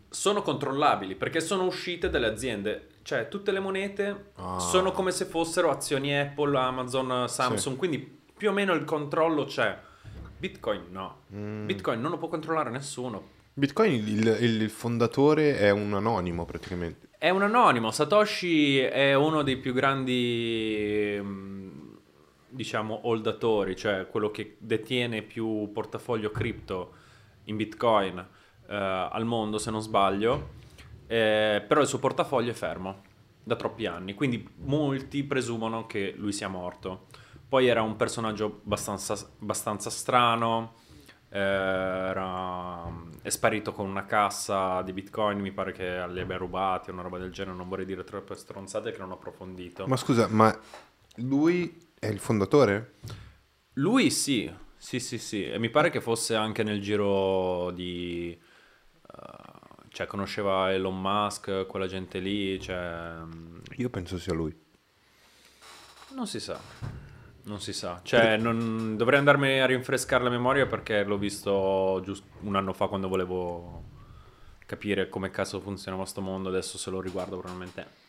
sono controllabili perché sono uscite dalle aziende. Cioè, tutte le monete Ah. sono come se fossero azioni Apple, Amazon, Samsung. Quindi più o meno il controllo c'è. Bitcoin no. Mm. Bitcoin non lo può controllare nessuno. Bitcoin, il, il fondatore è un anonimo praticamente. È un anonimo, Satoshi è uno dei più grandi, mm, diciamo, holdatori, cioè quello che detiene più portafoglio cripto in Bitcoin eh, al mondo, se non sbaglio, Eh, però il suo portafoglio è fermo da troppi anni, quindi molti presumono che lui sia morto. Poi era un personaggio abbastanza, abbastanza strano, eh, era, è sparito con una cassa di bitcoin, mi pare che li abbia rubati o una roba del genere, non vorrei dire troppe stronzate che non ho approfondito. Ma scusa, ma lui è il fondatore? Lui sì, sì, sì, sì, e mi pare che fosse anche nel giro di... eh, cioè conosceva Elon Musk, quella gente lì, cioè... mm, Io penso sia lui. Non si sa, non si sa. Cioè, non- dovrei andarmi a rinfrescare la memoria perché l'ho visto giusto un anno fa quando volevo capire come cazzo funzionava sto mondo. Adesso se lo riguardo probabilmente.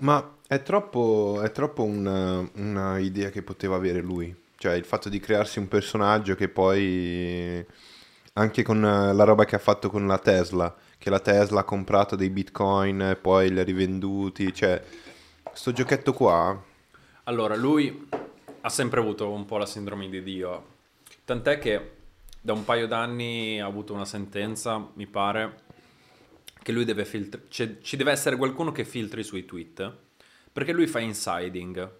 Ma è troppo, è troppo una, una idea che poteva avere lui. Cioè, il fatto di crearsi un personaggio che poi... Anche con la roba che ha fatto con la Tesla, che la Tesla ha comprato dei bitcoin e poi li ha rivenduti. Cioè, sto giochetto qua... Allora, lui ha sempre avuto un po' la sindrome di Dio. Tant'è che da un paio d'anni ha avuto una sentenza, mi pare, che lui deve filtrare. ci deve essere qualcuno che filtri sui tweet. Perché lui fa insiding.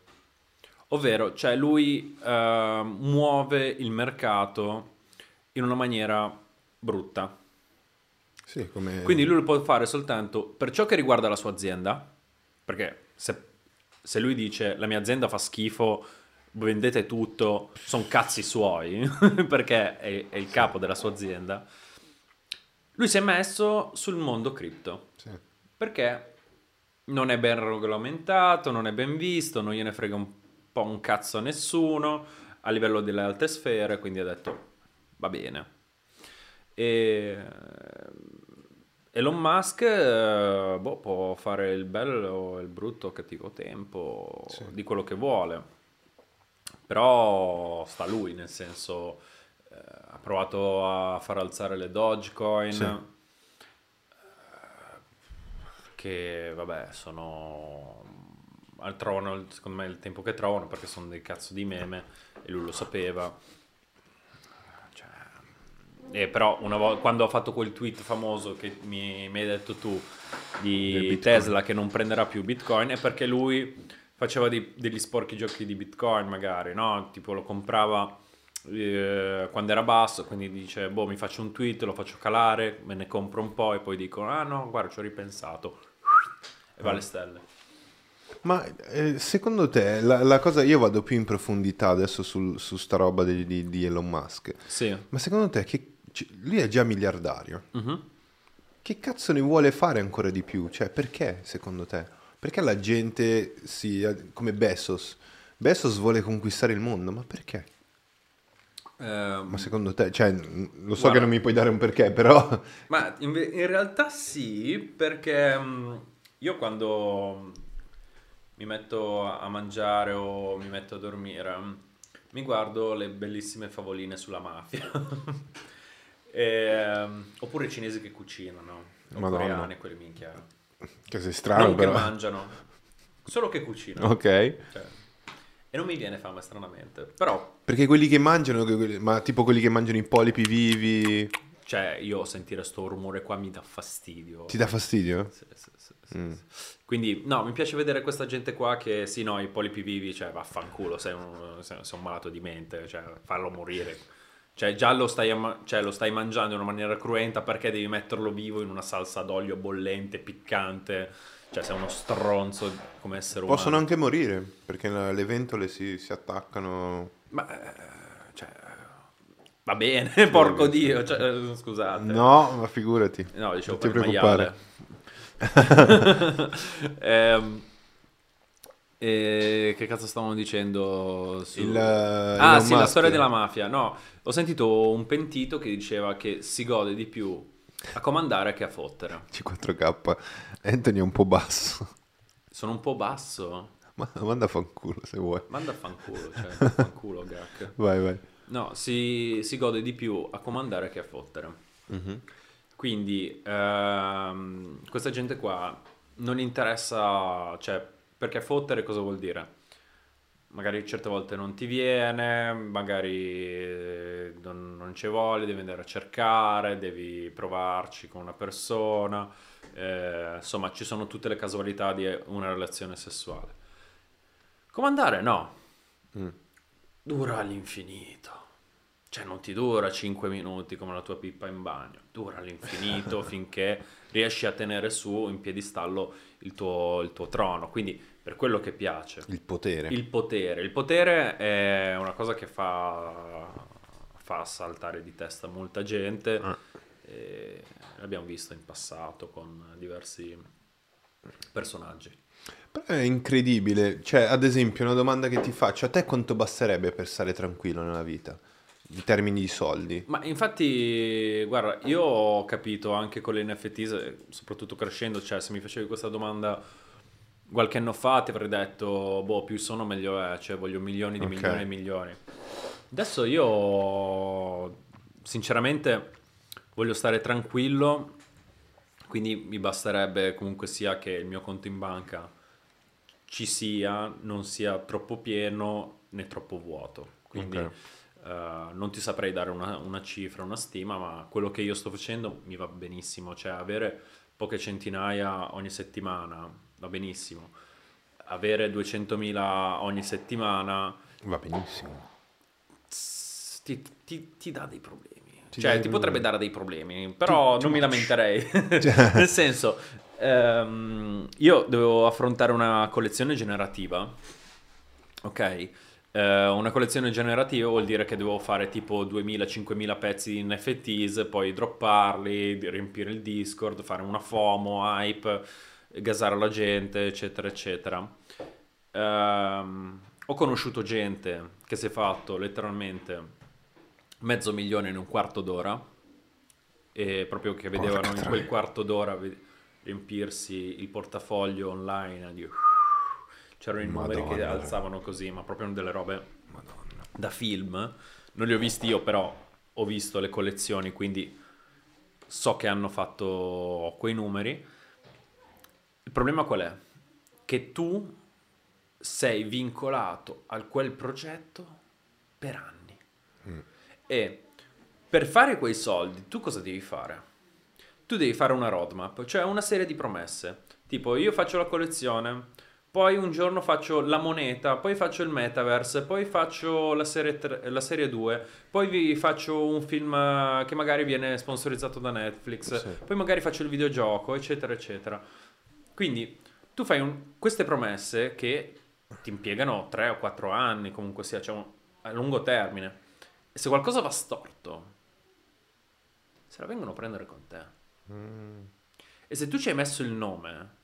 Ovvero, cioè lui eh, muove il mercato in una maniera brutta. Sì, come... Quindi lui lo può fare soltanto per ciò che riguarda la sua azienda, perché se, se lui dice la mia azienda fa schifo, vendete tutto, sono cazzi suoi, *laughs* perché è, è il capo della sua azienda, lui si è messo sul mondo cripto, Sì. perché non è ben regolamentato, non è ben visto, non gliene frega un po' un cazzo a nessuno a livello delle alte sfere, quindi ha detto va bene. E Elon Musk eh, boh, può fare il bello, il brutto, o cattivo tempo Sì. di quello che vuole, però sta a lui, nel senso eh, ha provato a far alzare le Dogecoin. Sì. eh, Che vabbè, sono. Trovano secondo me il tempo che trovano perché sono dei cazzo di meme e lui lo sapeva. Cioè, e però una volta quando ho fatto quel tweet famoso che mi, mi hai detto tu di. Tesla che non prenderà più Bitcoin è perché lui faceva dei- degli sporchi giochi di Bitcoin magari, no? Tipo lo comprava eh, quando era basso, quindi dice boh mi faccio un tweet, lo faccio calare, me ne compro un po' e poi dico ah no guarda ci ho ripensato e va alle stelle. Ma eh, secondo te la, la cosa, io vado più in profondità adesso sul- su sta roba di, di- di Elon Musk, Sì. ma secondo te che, lui è già miliardario, Mhm. che cazzo ne vuole fare ancora di più? Cioè perché secondo te? Perché la gente si, come Bezos Bezos vuole conquistare il mondo, ma perché? Ehm, Ma secondo te, cioè, lo so Guarda. che non mi puoi dare un perché, però... *laughs* Ma in, in realtà sì, perché mm, io quando mi metto a mangiare o mi metto a dormire, mm, mi guardo le bellissime favoline sulla mafia. *laughs* Ehm, oppure i cinesi che cucinano, o Madonna. coreani, quelli minchia. Che sei strano, non però. che mangiano, solo che cucinano. Ok. Cioè, e non mi viene fame stranamente. Però, Perché quelli che mangiano, ma tipo quelli che mangiano i polipi vivi, cioè, io sentire sto rumore qua mi dà fastidio. ti dà fastidio? Sì, sì, sì, sì, Mm. sì. Quindi, no, mi piace vedere questa gente qua che, sì, no, i polipi vivi, cioè, vaffanculo, sei un, sei un malato di mente, cioè, farlo morire. Cioè, già lo stai, amma- cioè, lo stai mangiando in una maniera cruenta perché devi metterlo vivo in una salsa d'olio bollente, piccante. Cioè, sei uno stronzo come essere umano. Possono anche morire, perché le ventole si, si attaccano... Ma, eh, cioè, va bene, *laughs* porco dio, cioè, eh, scusate. No, ma figurati. No, dicevo Non ti preoccupare. *laughs* maiale. E che cazzo stavamo dicendo? su- Il, eh, ah, Elon sì, la storia della mafia. No, ho sentito un pentito che diceva che si gode di più a comandare che a fottere. C4K. Anthony è un po' basso. Sono un po' basso. Ma manda a fanculo se vuoi. Manda a fanculo, cioè, fanculo, grac. *laughs* Vai, vai. No, si, si gode di più a comandare che a fottere. Mhm. Quindi ehm, questa gente qua non interessa, cioè, perché fottere cosa vuol dire? Magari certe volte non ti viene, magari eh, non, non ci vuole, devi andare a cercare, devi provarci con una persona, eh, insomma ci sono tutte le casualità di una relazione sessuale. Comandare no, Mm. dura all'infinito. Cioè non ti dura 5 minuti come la tua pippa in bagno, dura all'infinito *laughs* finché riesci a tenere su in piedistallo il tuo, il tuo trono. Quindi per quello che piace. Il potere. Il potere. Il potere è una cosa che fa, fa saltare di testa molta gente. Ah. L'abbiamo visto in passato con diversi personaggi. Però è incredibile. Cioè, ad esempio, una domanda che ti faccio. A te quanto basterebbe per stare tranquillo nella vita? In termini di soldi? Ma infatti, guarda, io ho capito anche con le NFT, soprattutto crescendo, cioè se mi facevi questa domanda qualche anno fa ti avrei detto, boh, più sono meglio è, cioè voglio milioni di Ok. milioni e milioni. Adesso io, sinceramente, voglio stare tranquillo, quindi mi basterebbe comunque sia che il mio conto in banca ci sia, non sia troppo pieno né troppo vuoto. Quindi Ok. eh, non ti saprei dare una, una cifra, una stima, ma quello che io sto facendo mi va benissimo. Cioè avere poche centinaia ogni settimana va benissimo. Avere 200.000 ogni settimana Va benissimo. ti, ti- ti dà dei problemi. Ti cioè, ti potrebbe dare dei problemi, però Too- non mi lamenterei. *laughs* Cioè- Nel senso, ehm, io dovevo affrontare una collezione generativa, ok? Eh, una collezione generativa vuol dire che dovevo fare tipo 2000-5000 pezzi di NFTs, poi dropparli, riempire il Discord, fare una FOMO, hype, gasare la gente, eccetera, eccetera. Ehm, ho conosciuto gente che si è fatto letteralmente mezzo milione in un quarto d'ora e proprio che vedevano Porca in quel quarto d'ora riempirsi il portafoglio online di- c'erano i numeri che Madonna. alzavano così ma proprio delle robe Madonna. da film non li ho visti io però ho visto le collezioni quindi so che hanno fatto quei numeri il problema qual è? che tu sei vincolato a quel progetto per anni e per fare quei soldi tu cosa devi fare? tu devi fare una roadmap, cioè una serie di promesse. Tipo, io faccio la collezione, poi un giorno faccio la moneta, poi faccio il metaverse, poi faccio la serie, tre- la serie 2, poi vi faccio un film eh, che magari viene sponsorizzato da Netflix, Sì. poi magari faccio il videogioco, eccetera, eccetera. Quindi tu fai un- queste promesse che ti impiegano 3 o 4 anni, comunque sia, cioè un- a lungo termine. E se qualcosa va storto, se la vengono a prendere con te. Mm. E se tu ci hai messo il nome,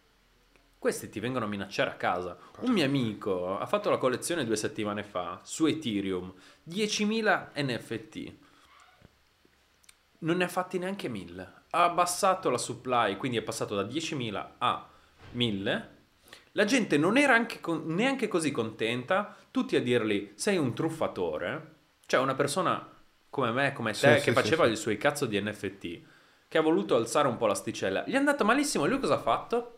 questi ti vengono a minacciare a casa. Un mio amico ha fatto la collezione due settimane fa su Ethereum, 10.000 NFT. Non ne ha fatti neanche 1000. Ha abbassato la supply, quindi è passato da 10.000 a 1000. La gente non era anche con- neanche così contenta, tutti a dirgli sei un truffatore. Cioè una persona come me, come te, Sì, che sì, faceva sì, i suoi cazzo di NFT, che ha voluto alzare un po' l'asticella. Gli è andato malissimo lui cosa ha fatto?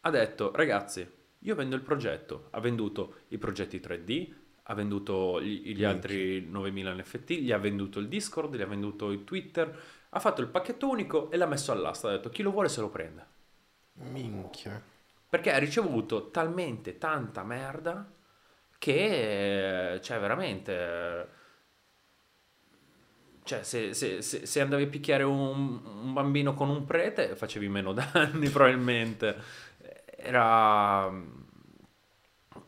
Ha detto, ragazzi, io vendo il progetto. Ha venduto i progetti 3D, ha venduto gli, gli altri 9000 NFT, gli ha venduto il Discord, gli ha venduto il Twitter, ha fatto il pacchetto unico e l'ha messo all'asta. Ha detto, chi lo vuole se lo prende. Minchia. Perché ha ricevuto talmente tanta merda che, cioè, veramente. Cioè, se, se- se- se andavi a picchiare un, un bambino con un prete, facevi meno *laughs* danni, probabilmente. Era.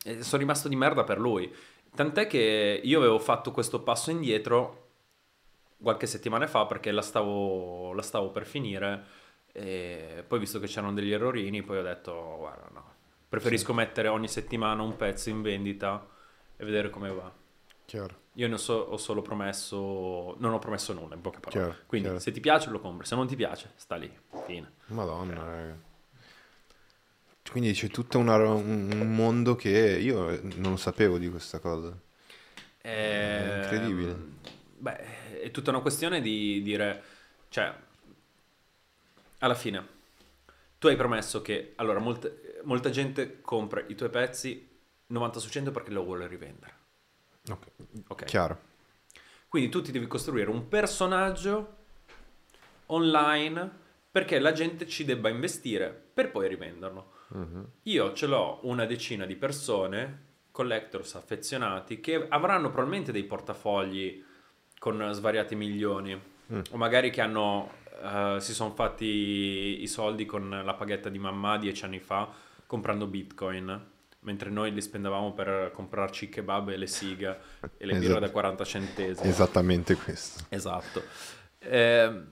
eh, Sono rimasto di merda per lui. Tant'è che io avevo fatto questo passo indietro qualche settimana fa perché la stavo, la stavo per finire. E poi, visto che c'erano degli errorini, poi ho detto: Guarda, no, preferisco mettere ogni settimana un pezzo in vendita e vedere come va. Chiaro. Io ne ho, so- ho solo promesso, non ho promesso nulla in poche parole. Chiaro, Quindi, chiaro. se ti piace, lo compri, se non ti piace, sta lì. Fine. Madonna, raga. Quindi c'è tutto una un mondo che io non lo sapevo di questa cosa. Ehm, incredibile. Beh, è tutta una questione di dire, cioè, alla fine, tu hai promesso che, allora, molta, molta gente compra i tuoi pezzi 90 su 100 perché lo vuole rivendere. Ok, Ok. Chiaro. Quindi tu ti devi costruire un personaggio online perché la gente ci debba investire per poi rivenderlo. Mhm. Io ce l'ho una decina di persone, collectors affezionati, che avranno probabilmente dei portafogli con svariati milioni, Mm. o magari che hanno, eh, si sono fatti i soldi con la paghetta di mamma dieci anni fa comprando bitcoin, mentre noi li spendevamo per comprarci i kebab e le siga e le birre Esatto. da 40 centesimi. Esattamente questo. Esatto. Eh,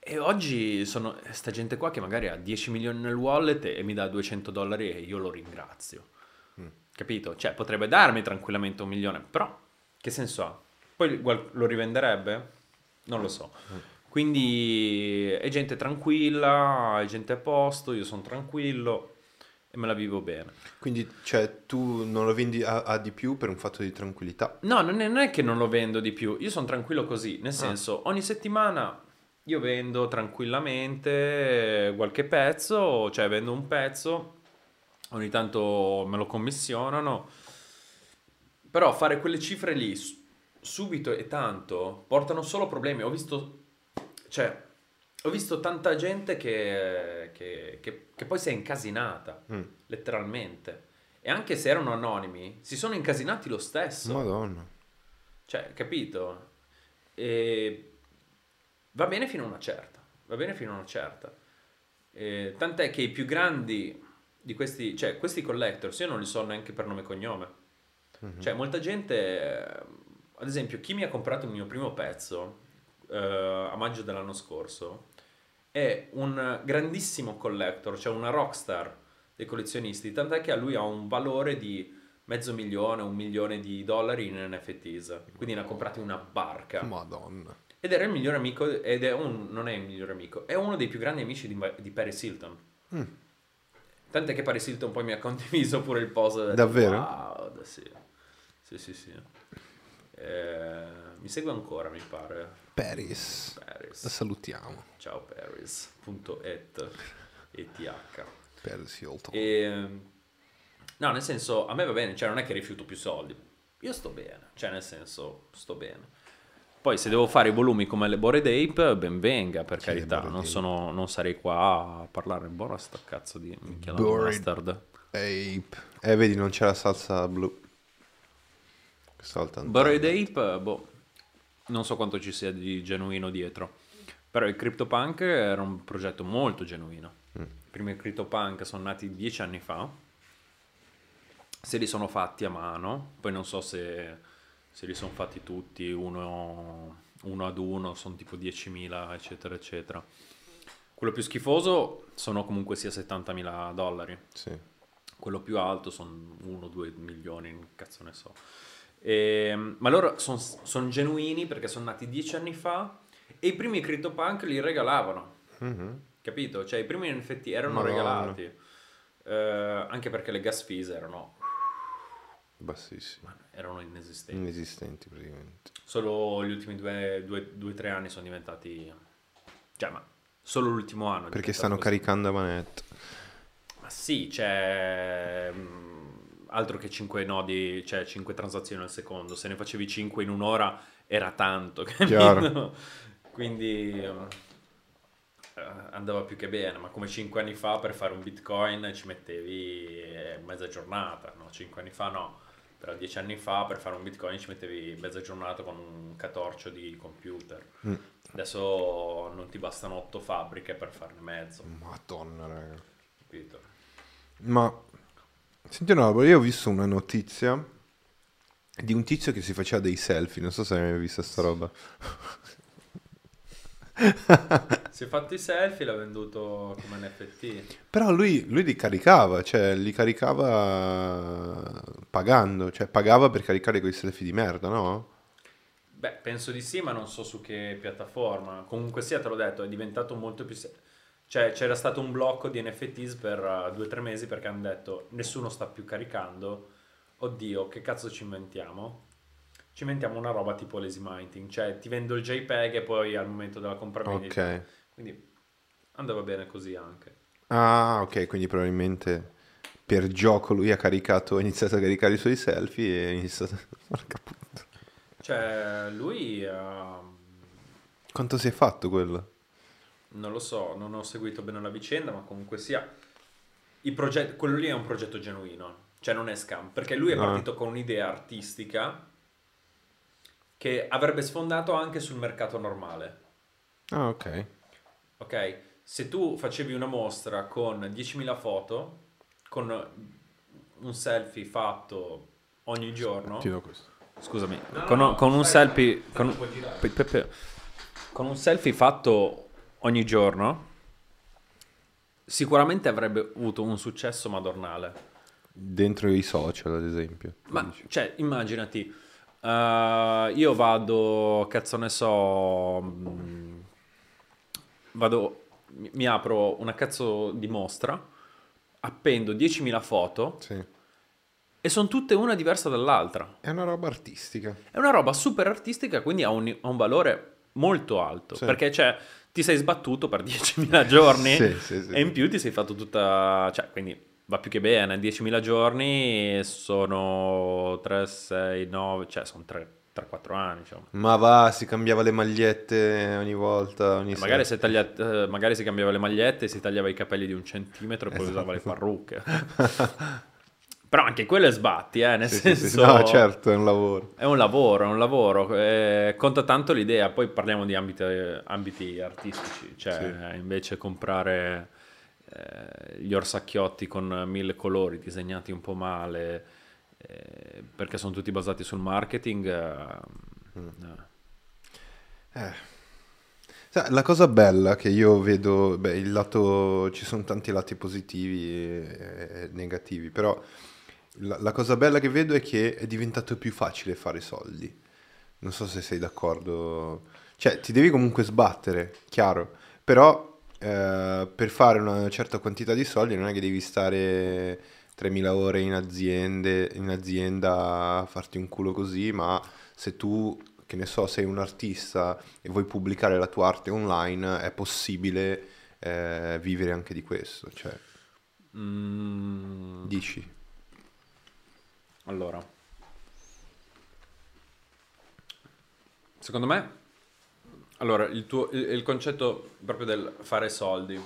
e oggi sono sta gente qua che magari ha 10 milioni nel wallet e mi dà 200 dollari e io lo ringrazio. Mm. Capito? Cioè, potrebbe darmi tranquillamente un milione, però che senso ha? Poi lo rivenderebbe? Non lo so. Quindi è gente tranquilla, è gente a posto, io sono tranquillo e me la vivo bene. Quindi, cioè, tu non lo vendi a, a di più per un fatto di tranquillità. No, non è, non è che non lo vendo di più, io sono tranquillo così, Ah. nel senso, ogni settimana io vendo tranquillamente qualche pezzo, cioè vendo un pezzo, ogni tanto me lo commissionano, però fare quelle cifre lì subito e tanto portano solo problemi. Ho visto, cioè, ho visto tanta gente che, che- che- che poi si è incasinata, Mm. letteralmente. E anche se erano anonimi, si sono incasinati lo stesso. Madonna. Cioè, capito? E va bene fino a una certa. Va bene fino a una certa. E tant'è che i più grandi di questi, cioè questi collectors, io non li so neanche per nome e cognome. Mhm. Cioè, molta gente, ad esempio, chi mi ha comprato il mio primo pezzo eh, a maggio dell'anno scorso è un grandissimo collector, cioè una rockstar dei collezionisti, tant'è che a lui ha un valore di mezzo milione, un milione di dollari in NFTs, quindi ne ha comprati una barca. Madonna. Ed era il migliore amico, ed è un, non è il migliore amico, è uno dei più grandi amici di, di Paris Hilton. Mm. Tant'è che Paris Hilton poi mi ha condiviso pure il post. Davvero? Wow, sì. Sì, sì, sì. Eh, mi segue ancora, mi pare. Paris. La Paris. salutiamo. Ciao Paris. Punto et. ETH. Paris Hilton. E, no, nel senso, a me va bene, cioè non è che rifiuto più soldi. Io sto bene, cioè nel senso, sto bene. Poi se devo fare i volumi come le Bored Ape, ben venga, per Sì, carità. Non, sono, non sarei qua a parlare buona sta cazzo di minchia la Bored mustard. Ape. Eh, vedi, non c'è la salsa blu. Bored c'è. Ape, boh, non so quanto ci sia di genuino dietro. Però il CryptoPunk era un progetto molto genuino. Mm. I primi CryptoPunk sono nati dieci anni fa. Se li sono fatti a mano, poi non so se, se li sono fatti tutti uno, uno ad uno, sono tipo 10.000, eccetera, eccetera. Quello più schifoso sono comunque sia 70.000 dollari. Sì. Quello più alto sono 1-2 milioni, cazzo ne so. Ehm, ma loro sono genuini perché sono nati dieci anni fa e i primi CryptoPunk li regalavano. Mhm. Capito? Cioè i primi NFT erano Madonna. regalati. Eh, anche perché le gas fees erano, Bassissimo. erano inesistenti. Inesistenti praticamente. Solo gli ultimi due o tre anni sono diventati... Cioè, ma solo l'ultimo anno. Perché stanno così. caricando a manetta. Ma sì, c'è... mm, Altro che 5 nodi, cioè 5 transazioni al secondo. Se ne facevi 5 in un'ora era tanto. *laughs* Quindi eh, andava più che bene, ma come 5 anni fa per fare un bitcoin ci mettevi eh, mezza giornata, no? 5 anni fa no, però 10 anni fa per fare un bitcoin ci mettevi mezza giornata con un catorcio di computer. Mm. Adesso non ti bastano 8 fabbriche per farne mezzo, Madonna, raga. capito? Ma senti roba, io ho visto una notizia di un tizio che si faceva dei selfie, non so se hai mai visto sta roba. *laughs* Si è fatto i selfie, l'ha venduto come NFT. Però lui, lui li caricava, cioè li caricava pagando, cioè pagava per caricare quei selfie di merda, no? Beh, penso di sì, ma non so su che piattaforma. Comunque sia, te l'ho detto, è diventato molto più... se- Cioè, c'era stato un blocco di NFTs per uh, due o tre mesi perché hanno detto nessuno sta più caricando. Oddio, che cazzo ci inventiamo? Ci inventiamo una roba tipo lazy mining, cioè ti vendo il JPEG e poi al momento della compravendita. Ok. Quindi andava bene così anche. Ah, ok, quindi probabilmente per gioco lui ha caricato, ha iniziato a caricare i suoi selfie e ha iniziato... *laughs* Porca puttana. Cioè, lui... uh, Quanto si è fatto quello? Non lo so, non ho seguito bene la vicenda, ma comunque sia, i progetti, quello lì è un progetto genuino, cioè non è scam, perché lui è No. partito con un'idea artistica che avrebbe sfondato anche sul mercato normale, Ah, ok. ok? Se tu facevi una mostra con 10.000 foto, con un selfie fatto ogni giorno, Ti do questo. scusami, No, con, no, no, con un selfie, con. Pe- pe- pe- con un selfie fatto ogni giorno, sicuramente avrebbe avuto un successo madornale. Dentro i social, ad esempio. Ma, dici. cioè, immaginati, eh, io vado, cazzo ne so, mm, vado, mi, mi apro una cazzo di mostra, appendo 10.000 foto Sì. e sono tutte una diversa dall'altra. È una roba artistica. È una roba super artistica, quindi ha un, ha un valore molto alto. Sì. Perché cioè, ti sei sbattuto per *laughs* 10.000 giorni Sì, sì, sì. e in più ti sei fatto tutta... Cioè, quindi va più che bene. 10.000 giorni sono 3, 6, 9... Cioè, sono 3, 3-4 anni, insomma. Ma va, si cambiava le magliette ogni volta, ogni E magari, si taglia- eh, magari si cambiava le magliette, si tagliava i capelli di un centimetro e poi Esatto. usava le parrucche. *laughs* Però anche quello è sbatti, eh, nel Sì, sì, senso... sì. No, certo, è un lavoro. È un lavoro, è un lavoro, eh, conta tanto l'idea, poi parliamo di ambiti, ambiti artistici, cioè invece comprare eh, gli orsacchiotti con mille colori disegnati un po' male, eh, perché sono tutti basati sul marketing, eh, eh. Eh. La cosa bella che io vedo, beh, il lato, ci sono tanti lati positivi e negativi, però la, la cosa bella che vedo è che è diventato più facile fare soldi. Non so se sei d'accordo. Cioè, ti devi comunque sbattere, chiaro, però eh, per fare una certa quantità di soldi non è che devi stare 3.000 ore in, aziende, in azienda a farti un culo così, ma se tu, che ne so, sei un artista e vuoi pubblicare la tua arte online, è possibile eh, vivere anche di questo, cioè, Mm, dici. Allora, secondo me, allora, il, tuo, il, il concetto proprio del fare soldi,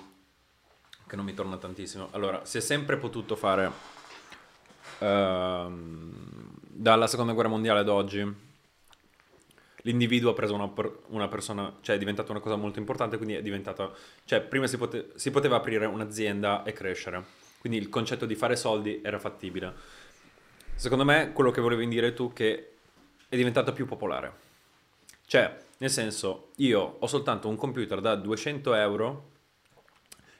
che non mi torna tantissimo, allora, si è sempre potuto fare ehm, dalla seconda guerra mondiale ad oggi. L'individuo ha preso una, una persona, cioè è diventata una cosa molto importante, quindi è diventata, cioè prima si, pote- si poteva aprire un'azienda e crescere, quindi il concetto di fare soldi era fattibile. Secondo me quello che volevi dire tu è che è diventato più popolare. Cioè, nel senso, io ho soltanto un computer da 200 euro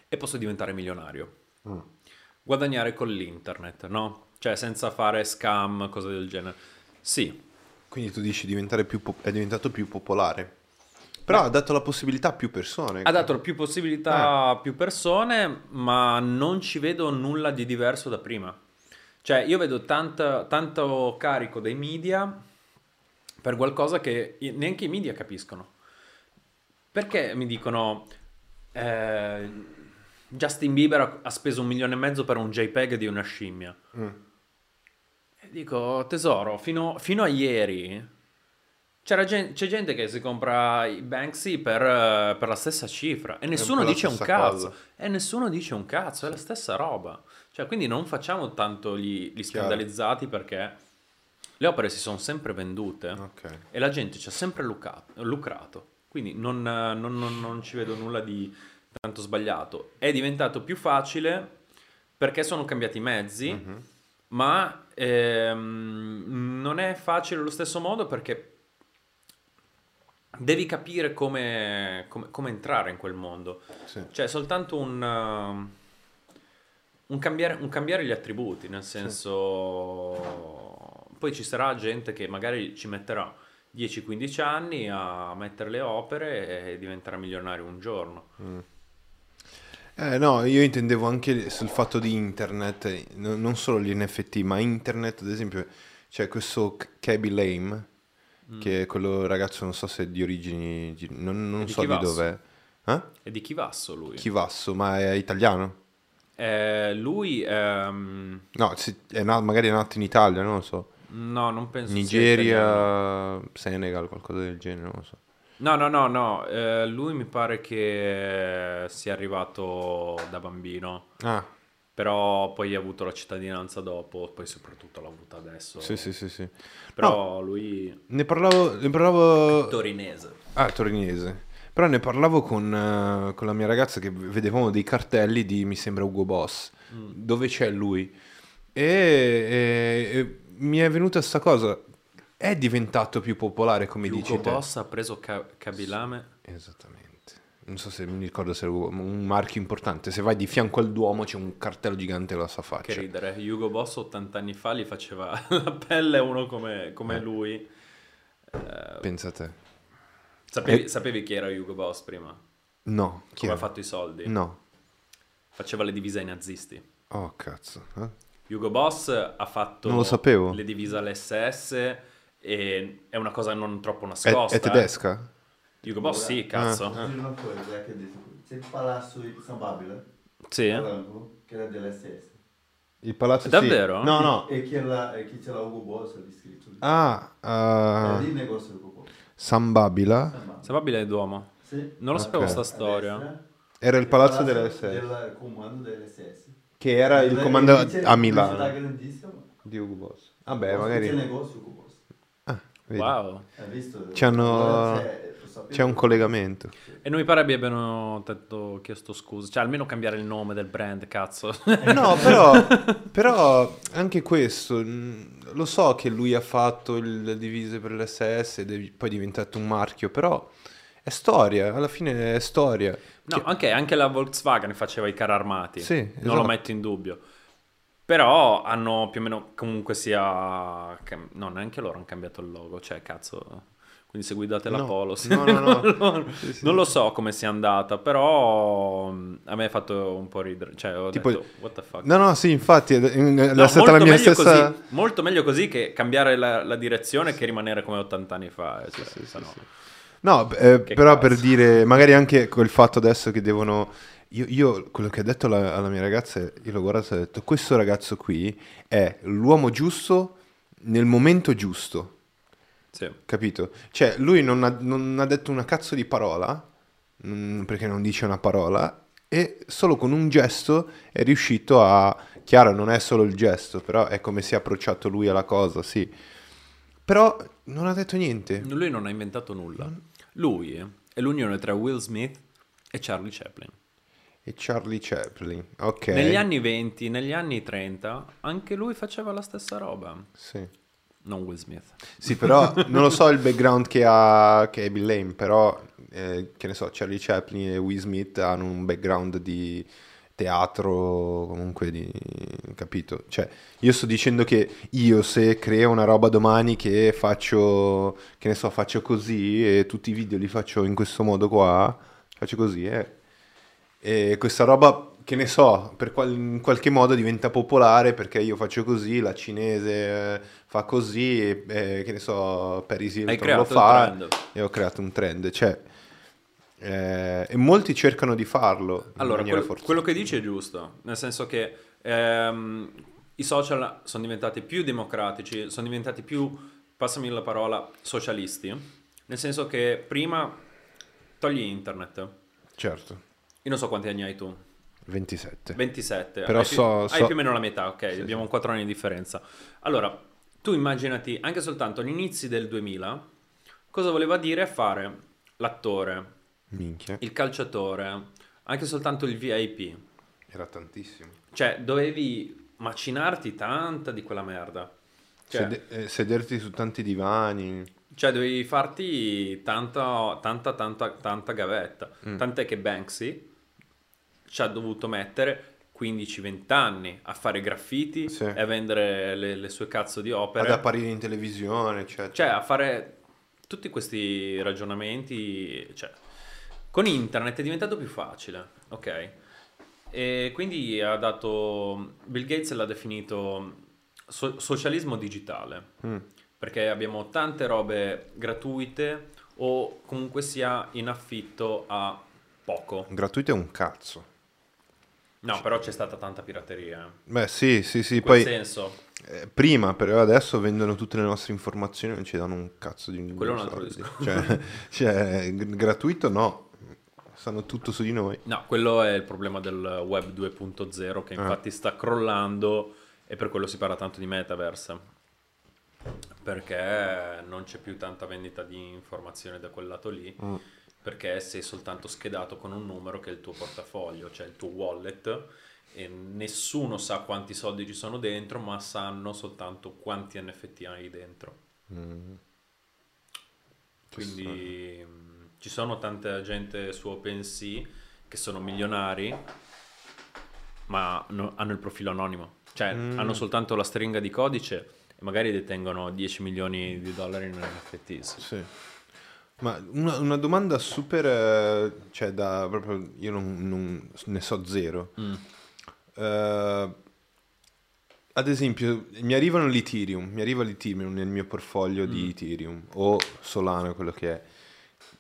e posso diventare milionario. Mm. Guadagnare con l'internet, no? Cioè senza fare scam, cose del genere. Sì, Quindi tu dici diventare più po- è diventato più popolare. Però ha dato la possibilità a più persone. ha dato più possibilità a più persone, ma non ci vedo nulla di diverso da prima. Cioè, io vedo tanta- tanto carico dei media per qualcosa che neanche i media capiscono. Perché mi dicono eh, Justin Bieber ha- speso un milione e mezzo per un JPEG di una scimmia? Mm. E dico, tesoro, fino, fino a ieri c'era gen- c'è gente che si compra i Banksy per, per la stessa cifra e nessuno dice un cazzo. cosa. E nessuno dice un cazzo, è la stessa roba. Cioè, quindi non facciamo tanto gli, gli scandalizzati perché le opere si sono sempre vendute Ok. e la gente ci ha sempre lucrato. lucrato. Quindi non, non- non- non ci vedo nulla di tanto sbagliato. È diventato più facile perché sono cambiati i mezzi, Mhm. ma ehm, non è facile allo stesso modo perché devi capire come, come- come entrare in quel mondo. Sì. Cioè, soltanto un, un cambiare, un cambiare gli attributi, nel senso... Poi ci sarà gente che magari ci metterà 10-15 anni a mettere le opere e diventerà milionario un giorno. Eh, no, io intendevo anche sul fatto di internet, no- non solo gli NFT, ma internet, ad esempio, c'è questo Kaby Lame, che è quello ragazzo, non so se è di origini, gi- non, non Di so di dov'è. Eh? E di Chivasso lui? Chivasso, ma è italiano? Eh, lui... ehm, No, è na- magari è nato in Italia, non lo so. no, non penso. Nigeria, Senegal, qualcosa del genere, non lo so. No, no, no, no. eh, lui mi pare che sia arrivato da bambino. Ah, Però poi ha avuto la cittadinanza dopo, poi soprattutto l'ha avuta adesso. sì, sì, sì, sì. Però lui Ne parlavo, ne parlavo... torinese. Ah, torinese. Però ne parlavo con, eh, con la mia ragazza che vedevamo dei cartelli di, mi sembra, Ugo Boss, Mm. dove c'è lui. E, e- e mi è venuta sta cosa. È diventato più popolare, come dici Hugo te. Boss ha preso Ka- Kabilame. Esattamente. Non so se mi ricordo se è un marchio importante. Se vai di fianco al Duomo c'è un cartello gigante alla sua faccia. Che ridere. Hugo Boss 80 anni fa gli faceva *laughs* la pelle a uno come, come Eh. lui. Eh, Pensa a te. Sapevi, Eh. sapevi chi era Hugo Boss prima? No, chi Come ha è? fatto i soldi? No. Faceva le divise ai nazisti. Oh, cazzo. eh? Hugo Boss ha fatto Non lo sapevo. le divise all'SS e è una cosa non troppo È, nascosta. è eh. tedesca? Hugo Boss sì, cazzo. Ah. Dire una coisa, é que disse, c'è il palazzo di San Babila, Sì. Che era dell'SS. Il palazzo Davvero? Sì. No, no. E che, la, e che c'era Ugo Boss lì scritto. Ah, Era eh, lì il negozio di Ugo Boss. San Babila. San Babila. Sababile è Duomo. Sì. Non lo sapevo Ok. sta storia. Era il palazzo palazzo dell'SS. Del comando dell'SS. Che era il comando a Milano. Di Ugo Boss. Vabbè, C'è il magari... negozio Ugo Boss. Ah, vedi. Wow. Hai visto? C'hanno- c'è-. C'è un collegamento. E non mi pare abbiano detto, chiesto scusa. Cioè, almeno cambiare il nome del brand, cazzo. No, *laughs* però, però anche questo, mh, lo so che lui ha fatto il- le divise per l'SS ed è poi diventato un marchio, però è storia, alla fine è storia. No, anche, anche la Volkswagen faceva i carri armati. Sì, Non esatto. lo metto in dubbio. Però hanno più o meno comunque sia... No, neanche loro hanno cambiato il logo. Cioè, cazzo... Quindi se guidate la No, Polo... sì. no, no, no. *laughs* non, Sì, sì. non lo so come sia andata, però a me ha fatto un po' ridere. Cioè, ho Tipo- detto, what the fuck. No, no, sì, infatti è, è No, stata la mia stessa... così, molto meglio così che cambiare la, la direzione che rimanere come 80 anni fa. eh, cioè, no- No, eh, però cazzo. per dire, magari anche quel fatto adesso che devono... Io, io quello che ho detto alla, alla mia ragazza, io l'ho guardato e ho detto, questo ragazzo qui è l'uomo giusto nel momento giusto. Sì. Capito? Cioè, lui non ha, non ha detto una cazzo di parola, perché non dice una parola, e solo con un gesto è riuscito a... Chiaro, non è solo il gesto, però è come si è approcciato lui alla cosa, sì. Però non ha detto niente. Lui non ha inventato nulla. Lui è l'unione tra Will Smith e Charlie Chaplin. E Charlie Chaplin, ok. Negli anni 20, negli anni 30, anche lui faceva la stessa roba. Sì. Non Will Smith. Sì, però *laughs* non lo so il background che ha, che ha Bill Lane, però eh, che ne so, Charlie Chaplin e Will Smith hanno un background di teatro, comunque di... capito? Cioè, io sto dicendo che io se creo una roba domani che faccio, che ne so, faccio così e tutti i video li faccio in questo modo qua, faccio così, eh. E questa roba, che ne so, per qual- in qualche modo diventa popolare perché io faccio così, la cinese eh, fa così, e, e, che ne so, Paris Hilton lo fa e ho creato un trend, cioè... eh, e molti cercano di farlo Allora, maniera quel- forzata. quello che dici è giusto, nel senso che ehm, i social sono diventati più democratici, sono diventati più, passami la parola, socialisti, nel senso che prima togli internet. Certo, Io non so quanti anni hai tu, 27. 27. Però hai, più, so- hai so- più o meno la metà, ok, Sì, abbiamo sì. 4 anni di differenza. Allora, tu immaginati anche soltanto agli inizi del 2000 cosa voleva dire fare l'attore, Minchia, il calciatore, anche soltanto il VIP. era tantissimo. Cioè, dovevi macinarti tanta di quella merda. Cioè, Sede- eh, sederti su tanti divani. cioè, dovevi farti tanta, tanta, tanta, tanta gavetta. Mm. Tant'è che Banksy ci ha dovuto mettere 15-20 anni a fare graffiti Sì. e a vendere le, le sue cazzo di opere. Ad apparire in televisione, eccetera. Cioè, a fare tutti questi ragionamenti, cioè, con internet è diventato più facile, ok? E quindi ha dato, Bill Gates l'ha definito so- socialismo digitale, Mm. perché abbiamo tante robe gratuite o comunque sia in affitto a poco. Gratuito è un cazzo. No, però c'è stata tanta pirateria. Beh, sì, sì, sì. In Poi senso, eh, prima, però adesso vendono tutte le nostre informazioni e non ci danno un cazzo di Quello è un altro discorso. Cioè, *laughs* cioè, gratuito no. Sanno tutto su di noi. No, quello è il problema del web 2.0 che Ah. infatti sta crollando e per quello si parla tanto di metaverse. Perché non c'è più tanta vendita di informazioni da quel lato lì, Mm. Perché sei soltanto schedato con un numero che è il tuo portafoglio, cioè il tuo wallet e nessuno sa quanti soldi ci sono dentro, ma sanno soltanto quanti NFT hai dentro. Mm. Ci Quindi mh, ci sono tanta gente su OpenSea che sono milionari, ma no- hanno il profilo anonimo. Cioè, Mm. hanno soltanto la stringa di codice e magari detengono 10 milioni di dollari in NFTs. Sì. Ma una, una domanda super, eh, cioè da proprio, io non, non- ne so zero. Mm. Eh, ad esempio, mi arrivano l'Ethereum, mi arriva l'Ethereum nel mio portfolio di Mm. Ethereum o Solano, quello che è.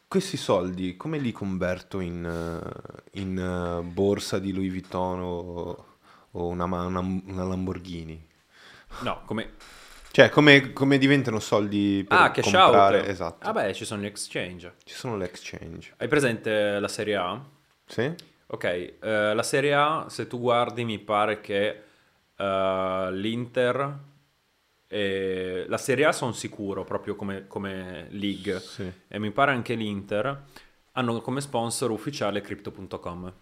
Questi soldi come li converto in, eh, in, eh, borsa di Louis Vuitton o, o una, una- una Lamborghini? No, come... Cioè, come, come diventano soldi per Ah, cash comprare? out! Esatto. Ah beh, ci sono gli exchange. Ci sono le exchange. Hai presente la Serie A? Sì? Ok, eh, la Serie A, se tu guardi, mi pare che eh, l'Inter e la Serie A sono sicuro proprio come, come league Sì. e mi pare anche l'Inter hanno come sponsor ufficiale Crypto.com.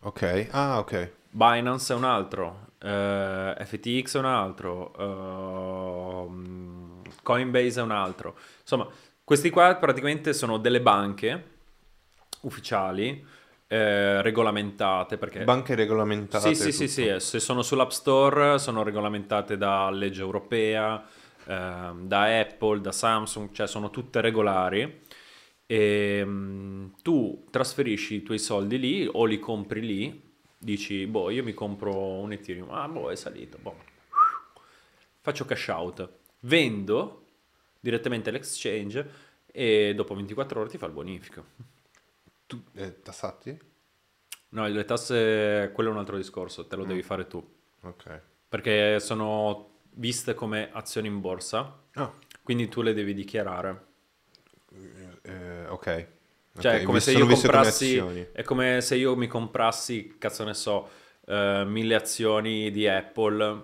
Ok. Ah, ok. Binance è un altro, eh, FTX è un altro, ehm, Coinbase è un altro. Insomma, questi qua praticamente sono delle banche ufficiali, eh, regolamentate perché... Banche regolamentate. Sì, sì, sì, sì, eh, se sono sull'App Store sono regolamentate da legge europea, ehm, da Apple, da Samsung, cioè sono tutte regolari. E mm, tu trasferisci i tuoi soldi lì o li compri lì, dici, boh, io mi compro un Ethereum, ah, boh, è salito, boh. Faccio cash out, vendo direttamente all'exchange e dopo 24 ore ti fa il bonifico. Tu, eh, tassati? No, le tasse, quello è un altro discorso, te lo devi fare tu. Ok. perché sono viste come azioni in borsa, Ah, quindi tu le devi dichiarare. eh, ok. Cioè, Ok, è come se io come comprassi, azioni. è come se io mi comprassi, cazzo ne so, eh, mille azioni di Apple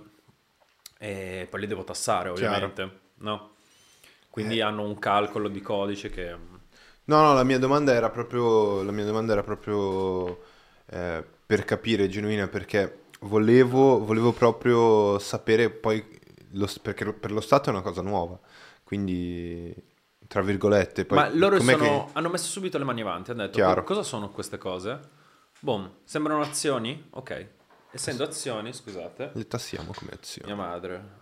e poi le devo tassare, Chiaro. ovviamente, no? Quindi Eh. hanno un calcolo di codice che... No, no, la mia domanda era proprio, la mia domanda era proprio eh, per capire, genuina, perché volevo, volevo proprio sapere poi lo- perché per lo Stato è una cosa nuova, quindi tra virgolette. Poi, Ma loro sono- che- hanno messo subito le mani avanti, hanno detto Chiaro. "Co- cosa sono queste cose? Boom, sembrano azioni? Ok. Essendo azioni, scusate, Le tassiamo come azioni. mia madre.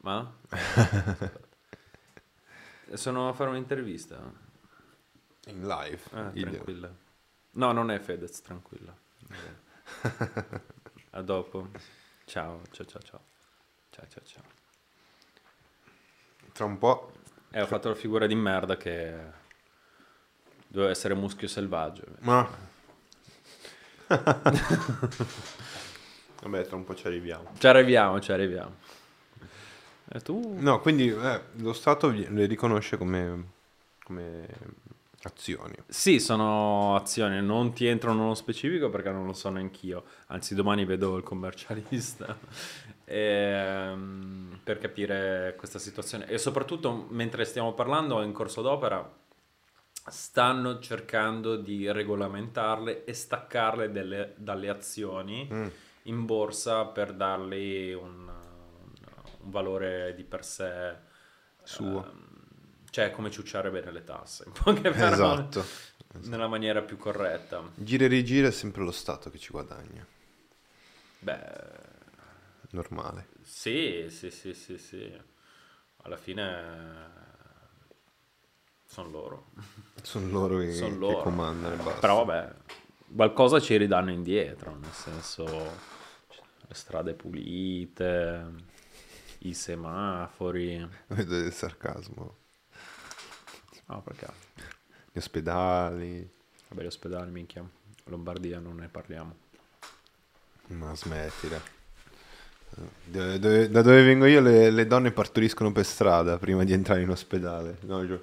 Ma? *laughs* sono a fare un'intervista. In live. Video. tranquilla. No, non è Fedez, tranquilla. *laughs* A dopo. Ciao, ciao, ciao, ciao. Ciao, ciao, ciao. Tra un po'. E ho fatto la figura di merda che doveva essere muschio selvaggio. Ma... *laughs* Vabbè, tra un po' ci arriviamo. Ci arriviamo, ci arriviamo. E tu? No, quindi eh, lo Stato le riconosce come, come azioni. Sì, sono azioni, non ti entro nello specifico perché non lo so neanch'io. Anzi, domani vedo il commercialista ehm, per capire questa situazione. E soprattutto, mentre stiamo parlando, in corso d'opera stanno cercando di regolamentarle e staccarle delle- dalle azioni Mm. in borsa per dargli un, un- valore di per sé Suo. ehm, cioè come ciucciare bene le tasse in poche parole Esatto. nella maniera più corretta Gira e rigira è sempre lo Stato che ci guadagna. beh Normale. sì sì sì sì sì alla fine sono loro *laughs* Sono loro che, che loro. comandano e basta. però vabbè qualcosa ci ridanno indietro nel senso le strade pulite i semafori Vedo del sarcasmo. no perché Gli ospedali. vabbè gli ospedali minchia Lombardia non ne parliamo Ma smettila. Dove- dove- da dove vengo io le, le donne partoriscono per strada prima di entrare in ospedale. No, Gio?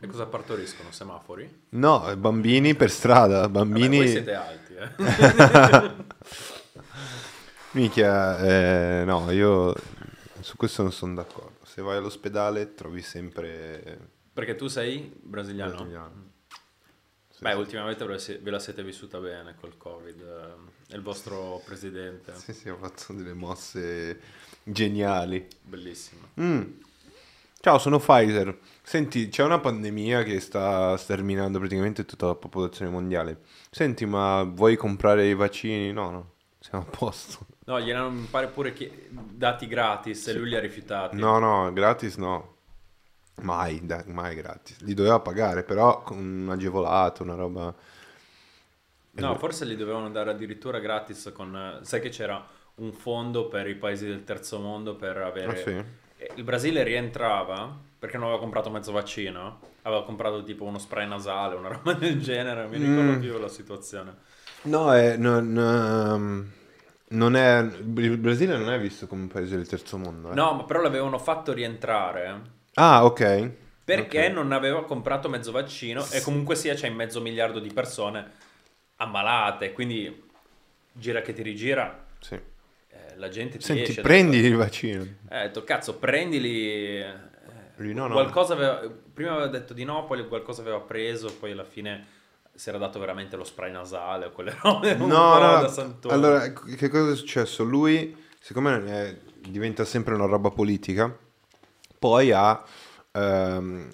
e cosa partoriscono semafori? No, bambini per strada. Vabbè, Bambini... voi siete alti eh *laughs* Minchia, eh, no, io su questo non sono d'accordo. Se vai all'ospedale trovi sempre... Perché tu sei brasiliano? brasiliano. Sì, Beh, sì. ultimamente ve la, siete vissuta bene col Covid. È il vostro presidente. Sì, sì, ho fatto delle mosse geniali. Bellissimo. Mm. Ciao, sono Pfizer. Senti, c'è una pandemia che sta sterminando praticamente tutta la popolazione mondiale. Senti, ma vuoi comprare i vaccini? No, no, siamo a posto. No, gliel'hanno mi pare pure chie- dati gratis e lui li ha rifiutati. No, no, gratis no. Mai, dai, mai gratis. Li doveva pagare, però con un agevolato, una roba... No, forse li dovevano dare addirittura gratis con... Sai che c'era un fondo per i paesi del terzo mondo per avere... Ah, sì? Il Brasile rientrava perché non aveva comprato mezzo vaccino. Aveva comprato tipo uno spray nasale, una *laughs* roba del genere. Mi ricordo Mm. più la situazione. No, è, non, ehm, non è... Il Brasile non è visto come un paese del terzo mondo, eh. No, ma però l'avevano fatto rientrare Ah, ok. perché Ok. non aveva comprato mezzo vaccino e comunque sia c'è mezzo miliardo di persone ammalate. Quindi gira che ti rigira, Sì. eh, la gente ti Senti, prendi il vaccino. Eh, ho detto, cazzo, prendili. eh, no, no. qualcosa aveva- prima aveva detto di no, poi qualcosa aveva preso, poi alla fine si era dato veramente lo spray nasale o quelle *laughs* robe. No, no, da allora, che cosa è successo? Lui, siccome eh, diventa sempre una roba politica, poi ha, ehm,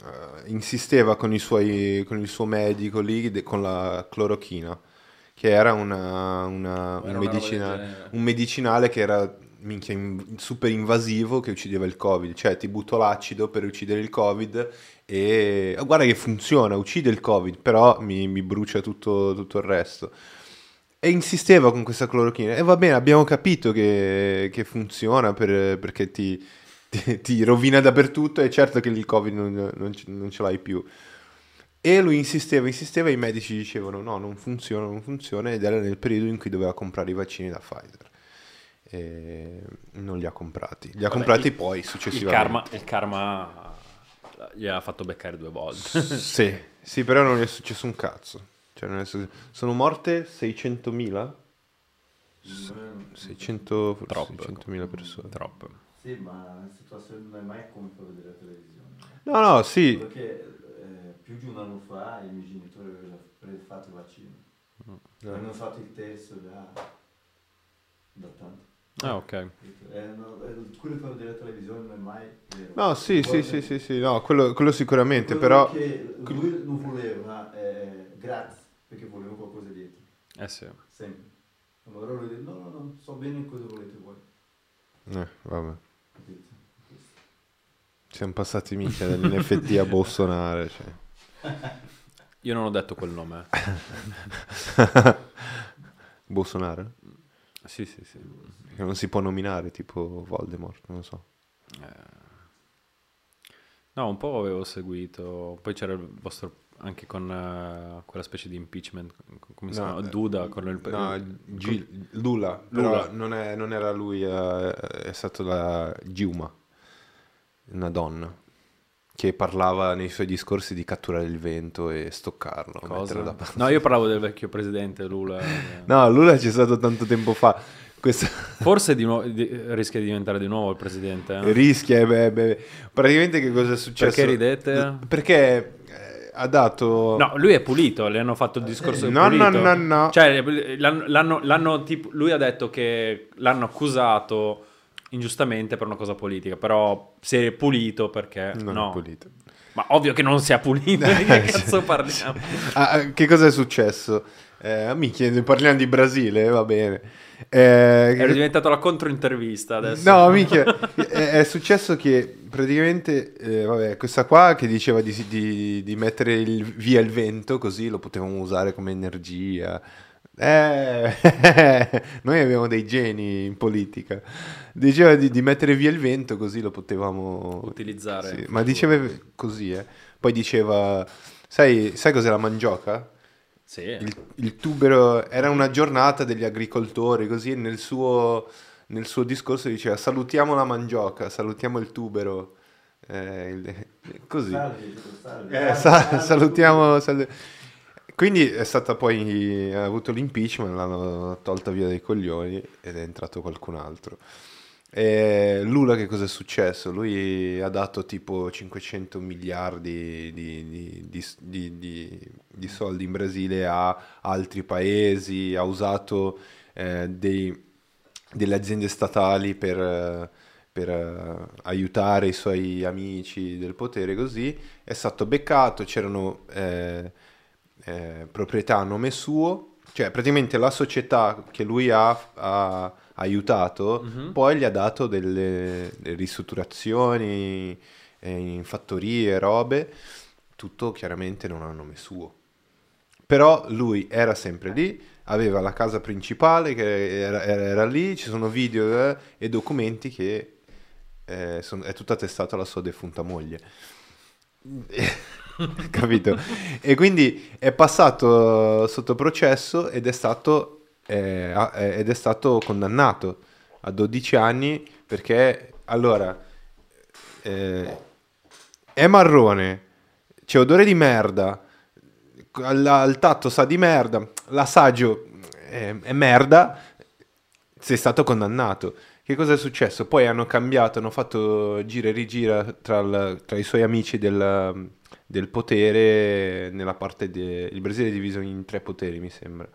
eh, insisteva con, i suoi, con il suo medico lì, de- con la clorochina, che era una, una- un, Era una roba medicina- del genere. un medicinale che era minchia, in- super invasivo che uccideva il covid, cioè ti butto l'acido per uccidere il covid e ah, guarda che funziona, uccide il covid, però mi, mi brucia tutto, tutto il resto. E insisteva con questa clorochina. E va bene, abbiamo capito che, che funziona per- perché ti, ti- ti rovina dappertutto. E certo che il Covid non, non ce- non ce l'hai più. E lui insisteva, insisteva. E i medici dicevano: no, non funziona, non funziona. Ed era nel periodo in cui doveva comprare i vaccini da Pfizer. E non li ha comprati. Li ha Vabbè, comprati il- poi il successivamente. karma, il karma gli ha fatto beccare due volte. *laughs* Sì, sì, però non è successo un cazzo. Cioè, successo- Sono morte 600.000? 600, forse Troppe. 600.000 persone. Troppe. Sì, ma la situazione non è mai come fa vedere la televisione. No, no, sì. Perché eh, più di un anno fa i miei genitori avevano fatto il vaccino. Mm. Avevano fatto il terzo da, da tanto. Ah, ok. Eh, no, eh, quello che della televisione non è mai vero. No, sì, sì, sì, sì, sì, no, quello, quello sicuramente, quello però... Che lui non voleva eh, grazie, perché voleva qualcosa dietro, Eh sì. sempre. Allora lui dice, no, no, no, so bene cosa volete voi. Eh, vabbè. Siamo passati mica dall'NFT a Bolsonaro, cioè. Io non ho detto quel nome. *laughs* Bolsonaro? Sì, sì, sì. Che non si può nominare, tipo Voldemort, non lo so. Eh, No, un po' avevo seguito. Poi c'era il vostro anche con eh, quella specie di impeachment, come si No, chiama? eh, Duda con il No, Gi- Lula, però Lula. Non, è- non era lui, è stato la Giuma, una donna, che parlava nei suoi discorsi di catturare il vento e stoccarlo. No, io parlavo del vecchio presidente Lula. *laughs* No, Lula c'è stato tanto tempo fa. Questa... *laughs* Forse di nuovo- di- rischia di diventare di nuovo il presidente. eh? Rischia, eh, beh, beh. praticamente che cosa è successo? Perché ridete? Perché eh, ha dato... No, lui è pulito, le hanno fatto il discorso No, pulito. no, no, no. Cioè, l'hanno, l'hanno- l'hanno tipo, lui ha detto che l'hanno accusato ingiustamente per una cosa politica, però si è pulito perché Non no. è pulito. Ma ovvio che non sia pulito, di che *laughs* cazzo parliamo? Ah, ah, che cosa è successo? Eh, mi chiede, parliamo di Brasile, va bene. Eh, È diventata la controintervista adesso. No, minchia, è, è successo che praticamente, eh, vabbè, questa qua che diceva di, di- di mettere il- via il vento così lo potevamo usare come energia. Eh, *laughs* noi abbiamo dei geni in politica. Diceva di, di mettere via il vento così lo potevamo Utilizzare. Sì, ma diceva così, eh. Poi diceva, sai, sai cos'è la mandioca? Sì. Il, il tubero era una giornata degli agricoltori, così nel suo, nel suo discorso diceva salutiamo la mandioca, salutiamo il tubero, eh, il- così. Salve, salve. Eh, sa- salutiamo. sal- Quindi è stata poi, ha avuto l'impeachment, l'hanno tolta via dai coglioni ed è entrato qualcun altro. E Lula che cosa è successo? Lui ha dato tipo 500 miliardi di, di- di- di- di- di soldi in Brasile a altri paesi, ha usato eh, dei- delle aziende statali per, per, eh, aiutare i suoi amici del potere così, è stato beccato, c'erano eh, eh, proprietà a nome suo, cioè praticamente la società che lui ha, ha aiutato Mhm. poi gli ha dato delle, delle ristrutturazioni eh, in fattorie, robe, tutto chiaramente non a nome suo. Però lui era sempre lì, aveva la casa principale che era, era- era lì, ci sono video eh, e documenti che eh, son- è tutta attestato alla sua defunta moglie. *laughs* *laughs* Capito? E quindi è passato sotto processo ed è stato, eh, eh, ed è stato condannato a 12 anni perché allora eh, è marrone, c'è odore di merda, al, al tatto sa di merda, l'assaggio è, è merda, sei stato condannato. Che cosa è successo? Poi hanno cambiato, hanno fatto gira e rigira tra, il- tra i suoi amici del, del potere nella parte de- il Brasile è diviso in tre poteri, mi sembra.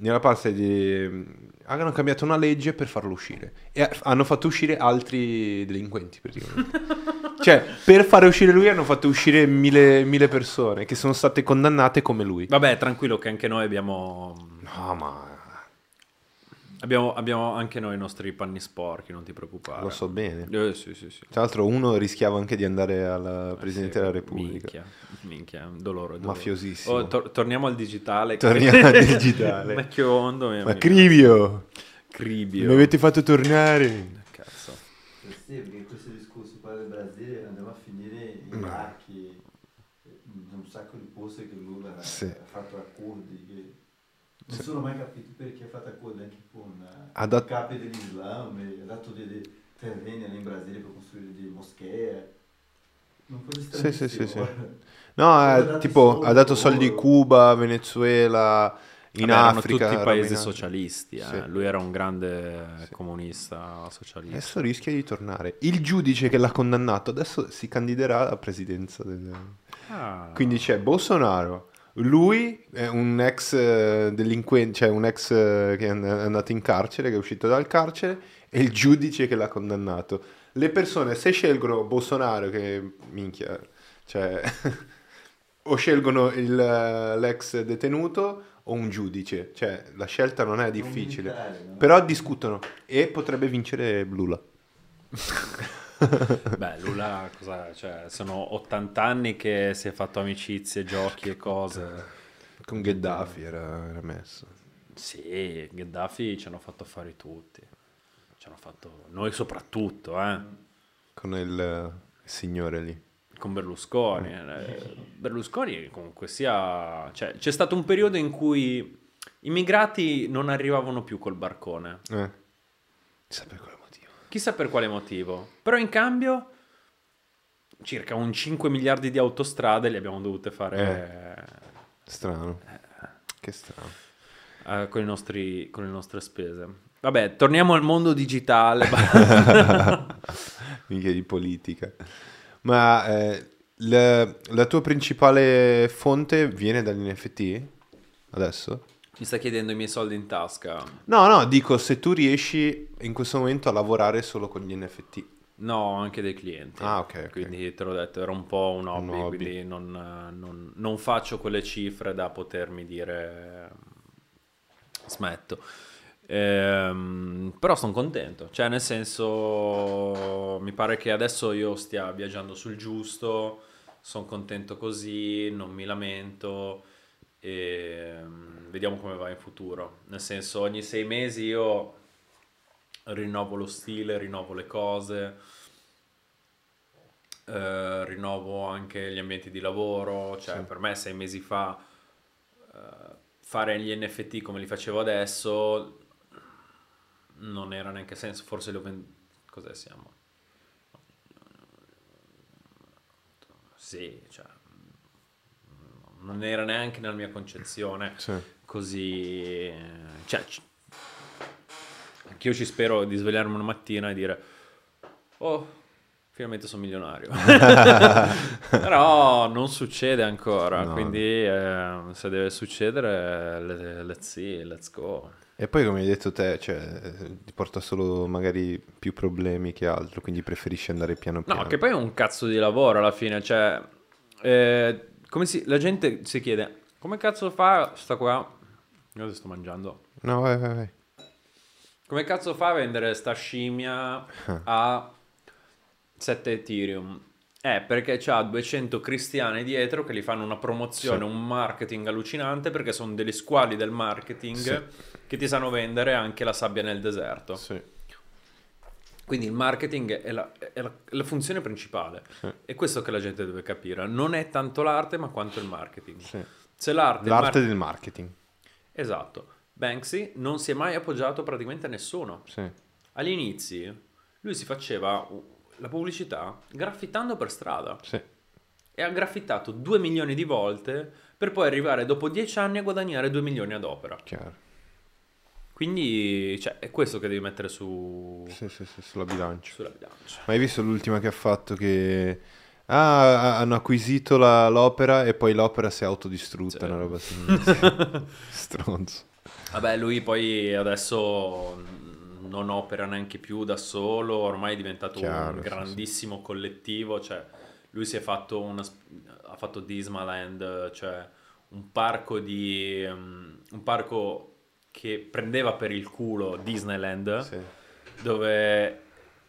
Nella parte di... hanno cambiato una legge per farlo uscire e hanno fatto uscire altri delinquenti praticamente. *laughs* cioè, per fare uscire lui hanno fatto uscire mille, mille persone che sono state condannate come lui. Vabbè, tranquillo che anche noi abbiamo... No, ma Abbiamo, abbiamo anche noi i nostri panni sporchi, non ti preoccupare. lo so bene. Eh, sì, sì, sì. Tra l'altro uno rischiava anche di andare alla Eh, Presidente sì, della Repubblica. Minchia, minchia, dolore, dolore. Mafiosissimo. Oh, tor- torniamo al digitale. Torniamo *laughs* al digitale. Vecchio mondo. mio Ma. Cribio, Cribio. mi avete fatto tornare. Cazzo. Eh sì, perché questo discorso qua del Brasile andiamo a finire in No. Iraq, in un sacco di posti che Lula ha- Sì. ha fatto accordi non sono mai capito perché ha fatto accordi anche con eh, Ha dat- i capi dell'Islam, ha dato dei, dei terreni in Brasile per costruire delle moschee. Non Sì, sì, sì, sì. *laughs* No, Ha eh, tipo soldi ha dato soldi a. Cuba, Venezuela, in Vabbè, erano Africa. tutti roba paesi in- socialisti. eh. Sì. Lui era un grande Sì. comunista socialista. Adesso rischia di tornare. Il giudice che l'ha condannato adesso si candiderà alla presidenza. del- Ah. Quindi c'è Bolsonaro, Lui è un ex eh, delinquente, cioè un ex eh, che è and- è andato in carcere, che è uscito dal carcere, e il giudice che l'ha condannato. Le persone, se scelgono Bolsonaro, che minchia, cioè, *laughs* o scelgono il, eh, l'ex detenuto o un giudice, cioè la scelta non è difficile. militare, no? Però discutono e potrebbe vincere Lula. *laughs* *laughs* Beh, Lula, cosa, cioè, sono 80 anni che si è fatto amicizie, giochi e cose. Con Gheddafi era, era messo. Sì, Gheddafi ci hanno fatto fare tutti. Ci hanno fatto noi soprattutto, eh. Con il, signore lì. Con Berlusconi. eh. Berlusconi comunque sia... Cioè, c'è stato un periodo in cui i immigrati non arrivavano più col barcone. Eh. Quale motivo. Chissà per quale motivo. Però in cambio circa un 5 miliardi di autostrade le abbiamo dovute fare Strano. Che strano. eh, con, i nostri- con le nostre spese. Vabbè, torniamo al mondo digitale. *laughs* *laughs* Mica di politica. Ma eh, la, la tua principale fonte viene dagli NFT? Adesso? Mi sta chiedendo i miei soldi in tasca. No, no, dico se tu riesci in questo momento a lavorare solo con gli NFT. No, anche dei clienti. Ah, ok, ok. Quindi te l'ho detto, era un po' un hobby, hobby. quindi non, non- non faccio quelle cifre da potermi dire smetto. Ehm, però sono contento, cioè nel senso mi pare che adesso io stia viaggiando sul giusto, sono contento così, non mi lamento e mm, vediamo come va in futuro. Nel senso ogni sei mesi io rinnovo lo stile, rinnovo le cose, eh, rinnovo anche gli ambienti di lavoro, cioè Sì. per me sei mesi fa eh, fare gli NFT come li facevo adesso non era neanche senso, forse lo vend... cos'è siamo? Sì, cioè non era neanche nella mia concezione Sì. così cioè anch'io ci spero di svegliarmi una mattina e dire oh finalmente sono milionario *laughs* però non succede ancora No. quindi eh, se deve succedere le- let's see let's go E poi come hai detto te, cioè, ti porta solo magari più problemi che altro, quindi preferisci andare piano piano. no che poi è un cazzo di lavoro alla fine cioè eh, come si la gente si chiede come cazzo fa sta qua io adesso sto mangiando No, vai, vai, vai. Come cazzo fa a vendere sta scimmia a 7 Ethereum? Eh, perché c'ha 200 cristiani dietro che gli fanno una promozione, Sì. un marketing allucinante perché sono degli squali del marketing Sì. che ti sanno vendere anche la sabbia nel deserto. Sì. Quindi il marketing è la, è la- la funzione principale. Sì. È questo che la gente deve capire. Non è tanto l'arte, ma quanto il marketing. Sì. Se l'arte, L'arte mar- del marketing. Esatto. Banksy non si è mai appoggiato praticamente a nessuno. Sì. Agli inizi lui si faceva la pubblicità graffitando per strada Sì. e ha graffittato 2 milioni di volte per poi arrivare dopo 10 anni a guadagnare 2 milioni ad opera. Chiaro. Quindi cioè, è questo che devi mettere su... Sì, sì, sì, sulla bilancia. sulla bilancia. Ma hai visto l'ultima che ha fatto che... Ah, hanno acquisito la- l'opera e poi l'opera si è autodistrutta, Sì. una roba *laughs* simile. Stronzo. Vabbè, lui poi adesso non opera neanche più da solo, ormai è diventato Chiaro, un sì, grandissimo collettivo, cioè lui si è fatto una, ha fatto Dismaland, cioè un parco di mm, un parco che prendeva per il culo Disneyland, Sì. dove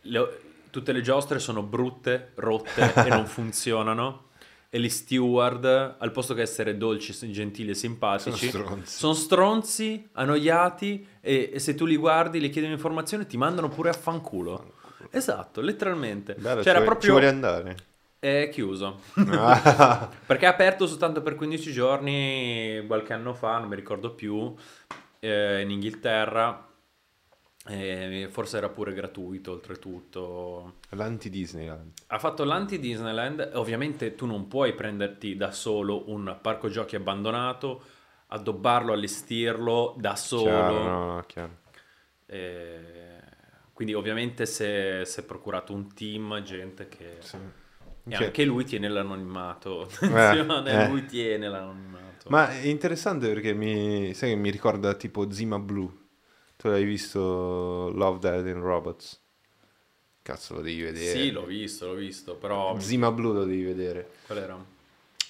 le- tutte le giostre sono brutte, rotte *laughs* e non funzionano. E gli steward, al posto che essere dolci, gentili e simpatici, Sono stronzi. sono stronzi, annoiati e, e se tu li guardi, li chiedi informazioni, ti mandano pure a fanculo. Esatto, letteralmente. Bello, C'era ci, proprio... ci vuole andare. È chiuso. Ah, *laughs* Perché è aperto soltanto per 15 giorni qualche anno fa, non mi ricordo più, eh, in Inghilterra. E forse era pure gratuito oltretutto. L'anti-Disneyland. Ha fatto l'anti-Disneyland. Ovviamente tu non puoi prenderti da solo un parco giochi abbandonato, addobbarlo, allestirlo da solo. Chiaro, no, no, chiaro. Eh, quindi ovviamente si è, si è procurato un team, gente che... Sì. E Cioè- anche lui tiene l'anonimato. Eh, Attenzione, eh. lui tiene l'anonimato. Ma è interessante perché mi, sai che mi ricorda tipo Zima Blue. Tu hai visto Love, Dead and Robots? Cazzo, lo devi vedere. Sì, l'ho visto, l'ho visto, però... Zima Blue lo devi vedere. Qual era?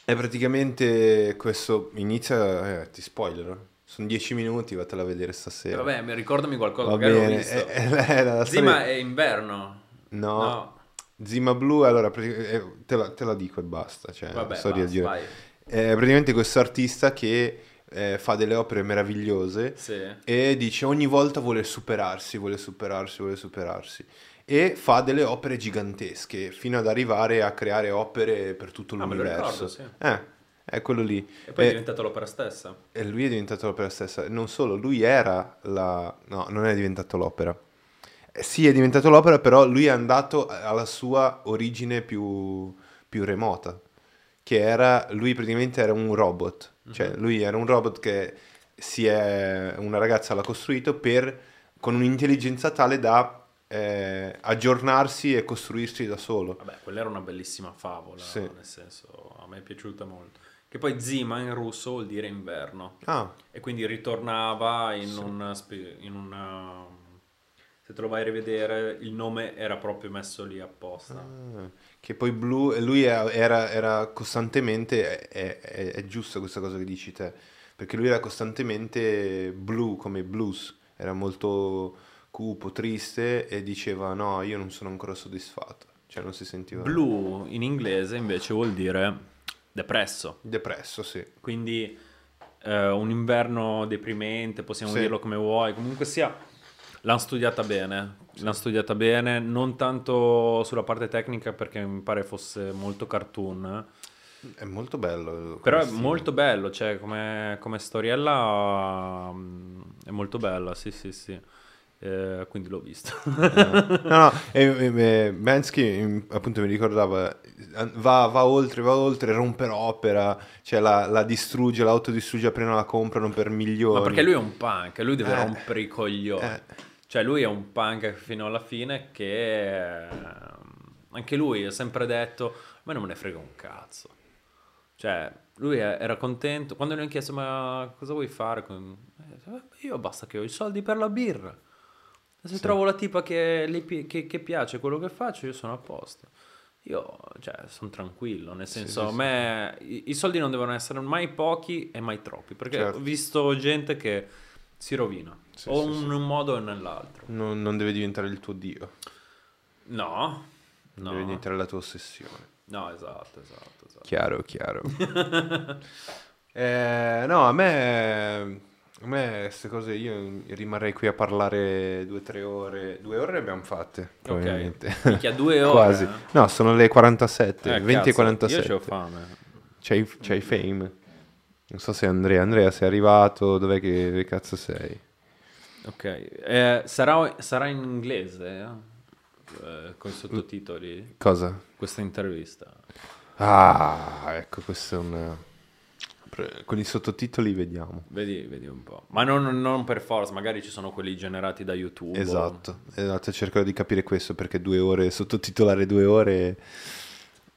È praticamente questo inizia, eh, ti spoiler. Sono dieci minuti, vatela a vedere Eh, stasera. vabbè, mi- ricordami qualcosa, Va bene. visto. È, è- è la Sì, storia- ma è inverno. No. No. Zima Blue, allora, eh, te la, te la dico e basta. Cioè, Vabbè, storia basta, vai. È praticamente questo artista che eh, fa delle opere meravigliose Sì. e dice ogni volta vuole superarsi, vuole superarsi, vuole superarsi. E fa delle opere gigantesche fino ad arrivare a creare opere per tutto Ah, me lo l'universo. ricordo, sì. Eh, è quello lì. E poi è Eh, diventata l'opera stessa. e lui è diventato l'opera stessa. Non solo, lui era la... No, non è diventato l'opera. Eh, Sì, è diventato l'opera, però lui è andato alla sua origine più, più remota, che era... Lui praticamente era un robot. Cioè, lui era un robot che si è... Una ragazza l'ha costruito per... con un'intelligenza tale da eh, aggiornarsi e costruirsi da solo. Vabbè, quella era una bellissima favola, Sì. nel senso, a me è piaciuta molto. Che poi Zima in russo vuol dire inverno. Ah, E quindi ritornava in un... spe- in una- se te lo vai a rivedere, il nome era proprio messo lì apposta. Ah, che poi blu, lui era, era- era costantemente, è, è- è giusta questa cosa che dici te, perché lui era costantemente blu come blues, era molto cupo, triste e diceva no, io non sono ancora soddisfatto, cioè non si sentiva Blu in inglese invece vuol dire depresso. depresso, sì. Quindi eh, un inverno deprimente, possiamo Sì. dirlo come vuoi, comunque sia, l'hanno studiata bene, l'hanno studiata bene, non tanto sulla parte tecnica perché mi pare fosse molto cartoon, È molto bello. come però è stile. molto bello, cioè come, come storiella mm, è molto bella, sì sì sì, Eh, quindi l'ho visto. *laughs* No, no, e, e- e Bansky mm, appunto mi ricordava, eh, va, va oltre, va oltre, rompe l'opera, cioè la, la distrugge, l'autodistrugge appena la comprano per milioni. Ma perché lui è un punk, lui deve Eh. rompere i coglioni. Eh. Cioè lui è un punk fino alla fine che eh, anche lui ha sempre detto, a me non me ne frega un cazzo. Cioè lui era contento, quando gli hanno chiesto ma cosa vuoi fare? con-" Eh, Io basta che ho i soldi per la birra. Se trovo la tipa che, che- che piace quello che faccio, io sono a posto. Io, cioè, sono tranquillo, nel senso, sì, a sì. me i, i soldi non devono essere mai pochi e mai troppi, perché Certo. ho visto gente che si rovina, Sì, o sì, in un modo o nell'altro. Non, non deve diventare il tuo dio, No, deve no, diventare la tua ossessione. no, esatto, esatto, esatto. Chiaro, chiaro. *laughs* Eh, no, a me, a me queste cose io rimarrei qui a parlare due o tre ore. Due ore le abbiamo fatte, probabilmente. Ok, Minchia, due *laughs* ore. Quasi. eh? No, sono le 47, Eh, 20 e cazzo, 47. Io c'ho fame. C'hai, c'hai fame. Non so se Andrea. Andrea, sei arrivato? Dov'è che, dove cazzo sei? Ok, eh, sarà, sarà in inglese, eh? Eh, con i sottotitoli, Cosa? questa intervista. Ah, ecco, questo è un... Con i sottotitoli vediamo. Vedi, vedi un po'. Ma non, non per forza, magari ci sono quelli generati da YouTube. Esatto, esatto, cercherò di capire questo perché due ore, sottotitolare due ore...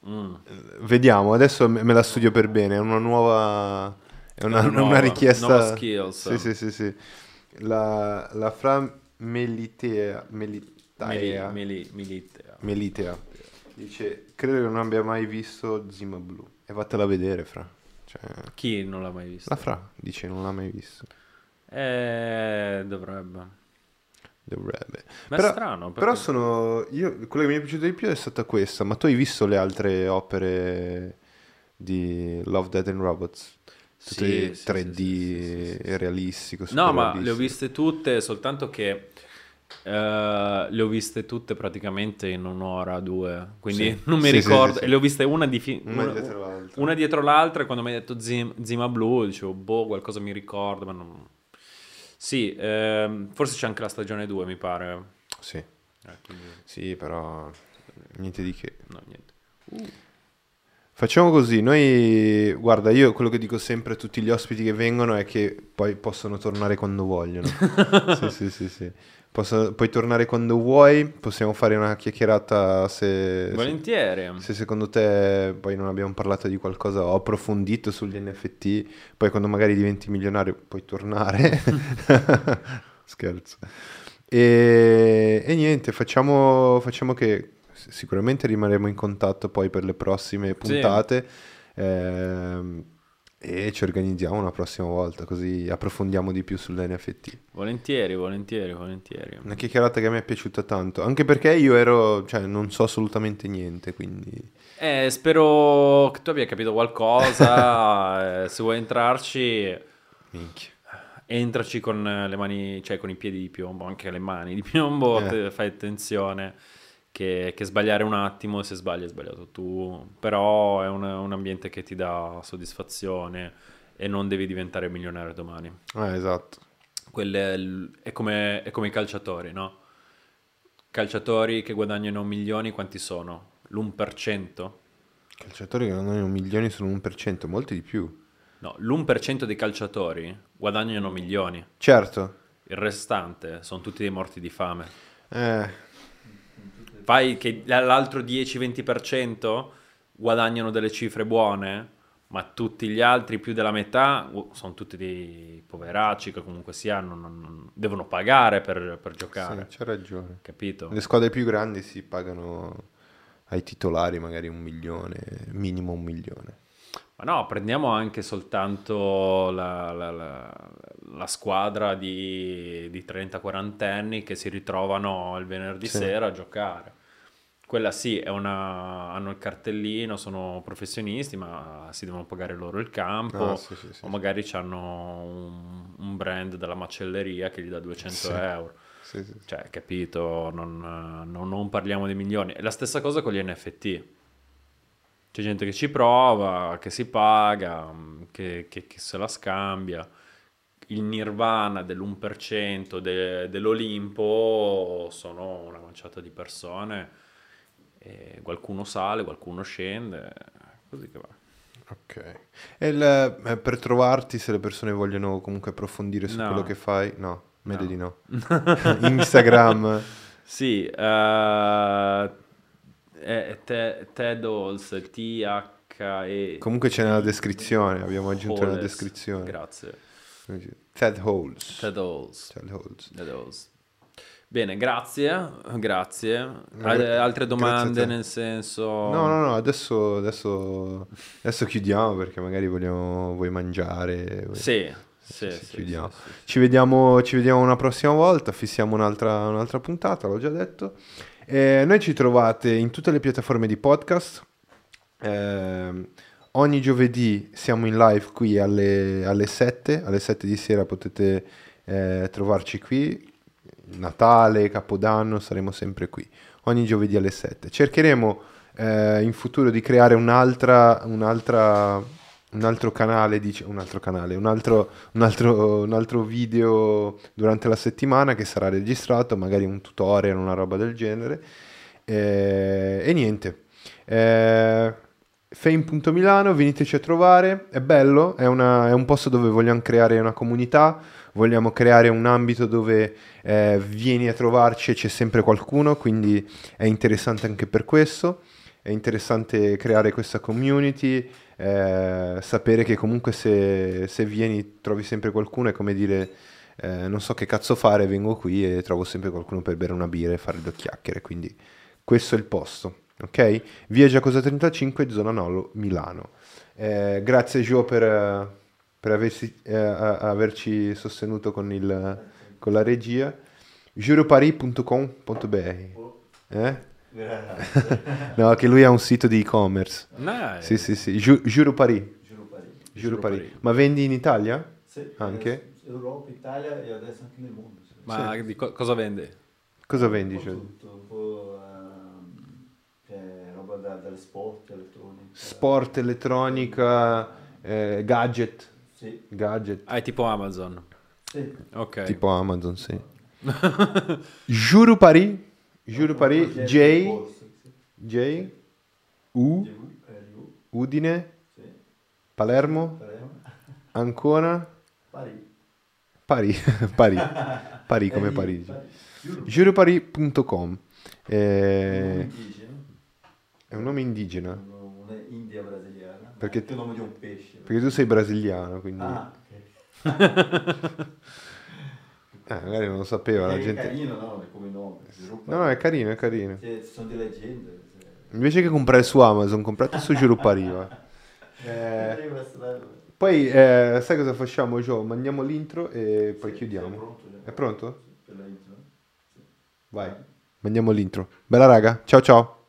Mm. Vediamo, adesso me la studio per bene, è una nuova... È una, Una una richiesta... nuova skills. Sì, sì, sì, sì. La, la Fra Melitea... Melitaea... mili, militea. Melitea. Dice, credo che non abbia mai visto Zima Blu. E vattela a vedere, Fra. Cioè, Chi non l'ha mai visto? la Fra dice non l'ha mai visto. Eh, dovrebbe. Dovrebbe. Ma Però- è strano. Però perché- sono... Io, quello che mi è piaciuto di più è stata questa. Ma tu hai visto le altre opere di Love, Dead and Robots? Tutte Sì, sì, 3D sì, sì, realistico. No, ma le ho viste tutte, soltanto che eh, le ho viste tutte praticamente in un'ora, due. Quindi *laughs* non mi ricordo. E le ho viste una, di fi- Una una- dietro l'altra. una dietro l'altra. E quando mi hai detto Zim- Zima Blu, dicevo, boh, qualcosa mi ricordo, ma non... Sì, ehm, forse c'è anche la stagione 2, mi pare. Sì, Eh, quindi, sì, però niente di che. no, niente. Facciamo così, noi, guarda, io quello che dico sempre a tutti gli ospiti che vengono è che poi possono tornare quando vogliono. *laughs* sì, sì, sì, sì. Posso- puoi tornare quando vuoi, possiamo fare una chiacchierata se, se, Volentieri. se secondo te poi non abbiamo parlato di qualcosa, ho approfondito sugli NFT, poi quando magari diventi milionario puoi tornare. *laughs* *laughs* Scherzo. E, e niente, facciamo, facciamo che sicuramente rimarremo in contatto poi per le prossime puntate ehm, e ci organizziamo una prossima volta, così approfondiamo di più sull'NFT. Volentieri, volentieri, volentieri. Una chiacchierata che me è piaciuta tanto, anche perché io ero, cioè non so assolutamente niente, quindi... Eh, spero che tu abbia capito qualcosa. *laughs* eh, se vuoi entrarci, Minchia. entraci con le mani, cioè con i piedi di piombo, anche le mani di piombo, Eh. fai attenzione che, che sbagliare un attimo, se sbagli hai sbagliato tu, però è un, un ambiente che ti dà soddisfazione e non devi diventare milionario domani. Ah, esatto. È, è come, è come i calciatori, no? Calciatori che guadagnano milioni, quanti sono? L'1%? Calciatori che hanno milioni sono un per cento, molti di più. No, l'1% dei calciatori guadagnano milioni. Certo. Il restante sono tutti dei morti di fame. Eh, Fai che l'altro 10-20% guadagnano delle cifre buone, ma tutti gli altri, più della metà, sono tutti dei poveracci che comunque si hanno, non- non- devono pagare per, per giocare. sì, c'è ragione. Capito? Le squadre più grandi si pagano ai titolari magari un milione, minimo un milione. Ma no, prendiamo anche soltanto la, la- la- la squadra di, di 30-40 anni che si ritrovano il venerdì Sì. sera a giocare. Quella sì, è una- hanno il cartellino, sono professionisti, ma si devono pagare loro il campo. Ah, sì, sì, o magari hanno un, un brand della macelleria che gli dà 200 Sì. euro. Cioè, capito? Non, non- non parliamo di milioni. È la stessa cosa con gli NFT. C'è gente che ci prova, che si paga, mh, che, che- che se la scambia. Il nirvana dell'1% de- dell'Olimpo sono una manciata di persone. E qualcuno sale, qualcuno scende, così che va. Ok. E il- eh, per trovarti, se le persone vogliono comunque approfondire su No. quello che fai, no, meglio No. di no. *laughs* Instagram, Sì, eh, è Te- Ted Halls, T-H-E... comunque c'è nella descrizione, abbiamo aggiunto nella Halls. descrizione. Grazie. Ted Holes. Ted Halls. Ted Holes. Ted Halls. Bene, grazie, grazie. Gra- Al- altre domande nel senso... No, no, no, adesso, adesso, adesso chiudiamo perché magari vogliamo, vuoi mangiare. vuoi- Sì, sì, sì, sì, chiudiamo. Ci vediamo, ci vediamo una prossima volta, fissiamo un'altra, un'altra puntata, l'ho già detto. Eh, noi ci trovate in tutte le piattaforme di podcast. Ehm, ogni giovedì siamo in live qui alle, alle 7, alle 7 di sera potete eh, trovarci qui. Natale, Capodanno, saremo sempre qui. Ogni giovedì alle 7. Cercheremo eh, in futuro di creare un'altra, un'altra, un altro canale, dice, un altro canale, un altro, un altro, un altro video durante la settimana che sarà registrato, magari un tutorial, una roba del genere. Eh, e niente. Eh, Fame.milano, veniteci a trovare, è bello, è, una- è un posto dove vogliamo creare una comunità, vogliamo creare un ambito dove eh, vieni a trovarci e c'è sempre qualcuno, quindi è interessante anche per questo, è interessante creare questa community, eh, sapere che comunque se, se vieni trovi sempre qualcuno, è come dire eh, non so che cazzo fare, vengo qui e trovo sempre qualcuno per bere una birra e fare due chiacchiere, quindi questo è il posto, ok? Via Giacosa 35, zona Nolo, Milano. Eh, grazie Gio per, per aversi- eh, averci sostenuto con, il, con la regia. Giuropari.com.br eh? *laughs* No, che lui ha un sito di e-commerce. Nice. Sì, sì, sì. Giu-. Giuro Parigi. Giuropari. Giuropari. Ma vendi in Italia? Sì, Anche? Europa, Italia e adesso anche nel mondo. sì. Ma di co- cosa vende? Cosa Un vendi? po' Gio? tutto, un po' ehm, cioè, roba da, dalle sport, elettronica. Sport, elettronica, eh, gadget. Sì, Gadget. Ah, è tipo Amazon. sì. Ok. Tipo Amazon, sì. *laughs* Giurupari, Giurupari, Progetti, J. J, U, Udine. Palermo. Ancona, Pari. Pari, *laughs* Pari, Pari come Eh, Parigi. Un Eh, è un nome indigena, Uno- Una India brasiliana. Perché- Perché il nome di un pesce. perché tu sei brasiliano, quindi... Ah, ok. *laughs* *laughs* Eh, magari non lo sapeva la È gente. carino, no? Come nome. No, no, è carino, è carino. Cioè, ci sono delle leggende. cioè. Invece che comprare su Amazon, comprate su Giuropari. va. *laughs* Eh, poi, eh, sai cosa facciamo, Gio? Mandiamo l'intro e poi Sì, chiudiamo. È pronto. È pronto? Per la intro. Sì. Vai, mandiamo l'intro. Bella raga, ciao ciao.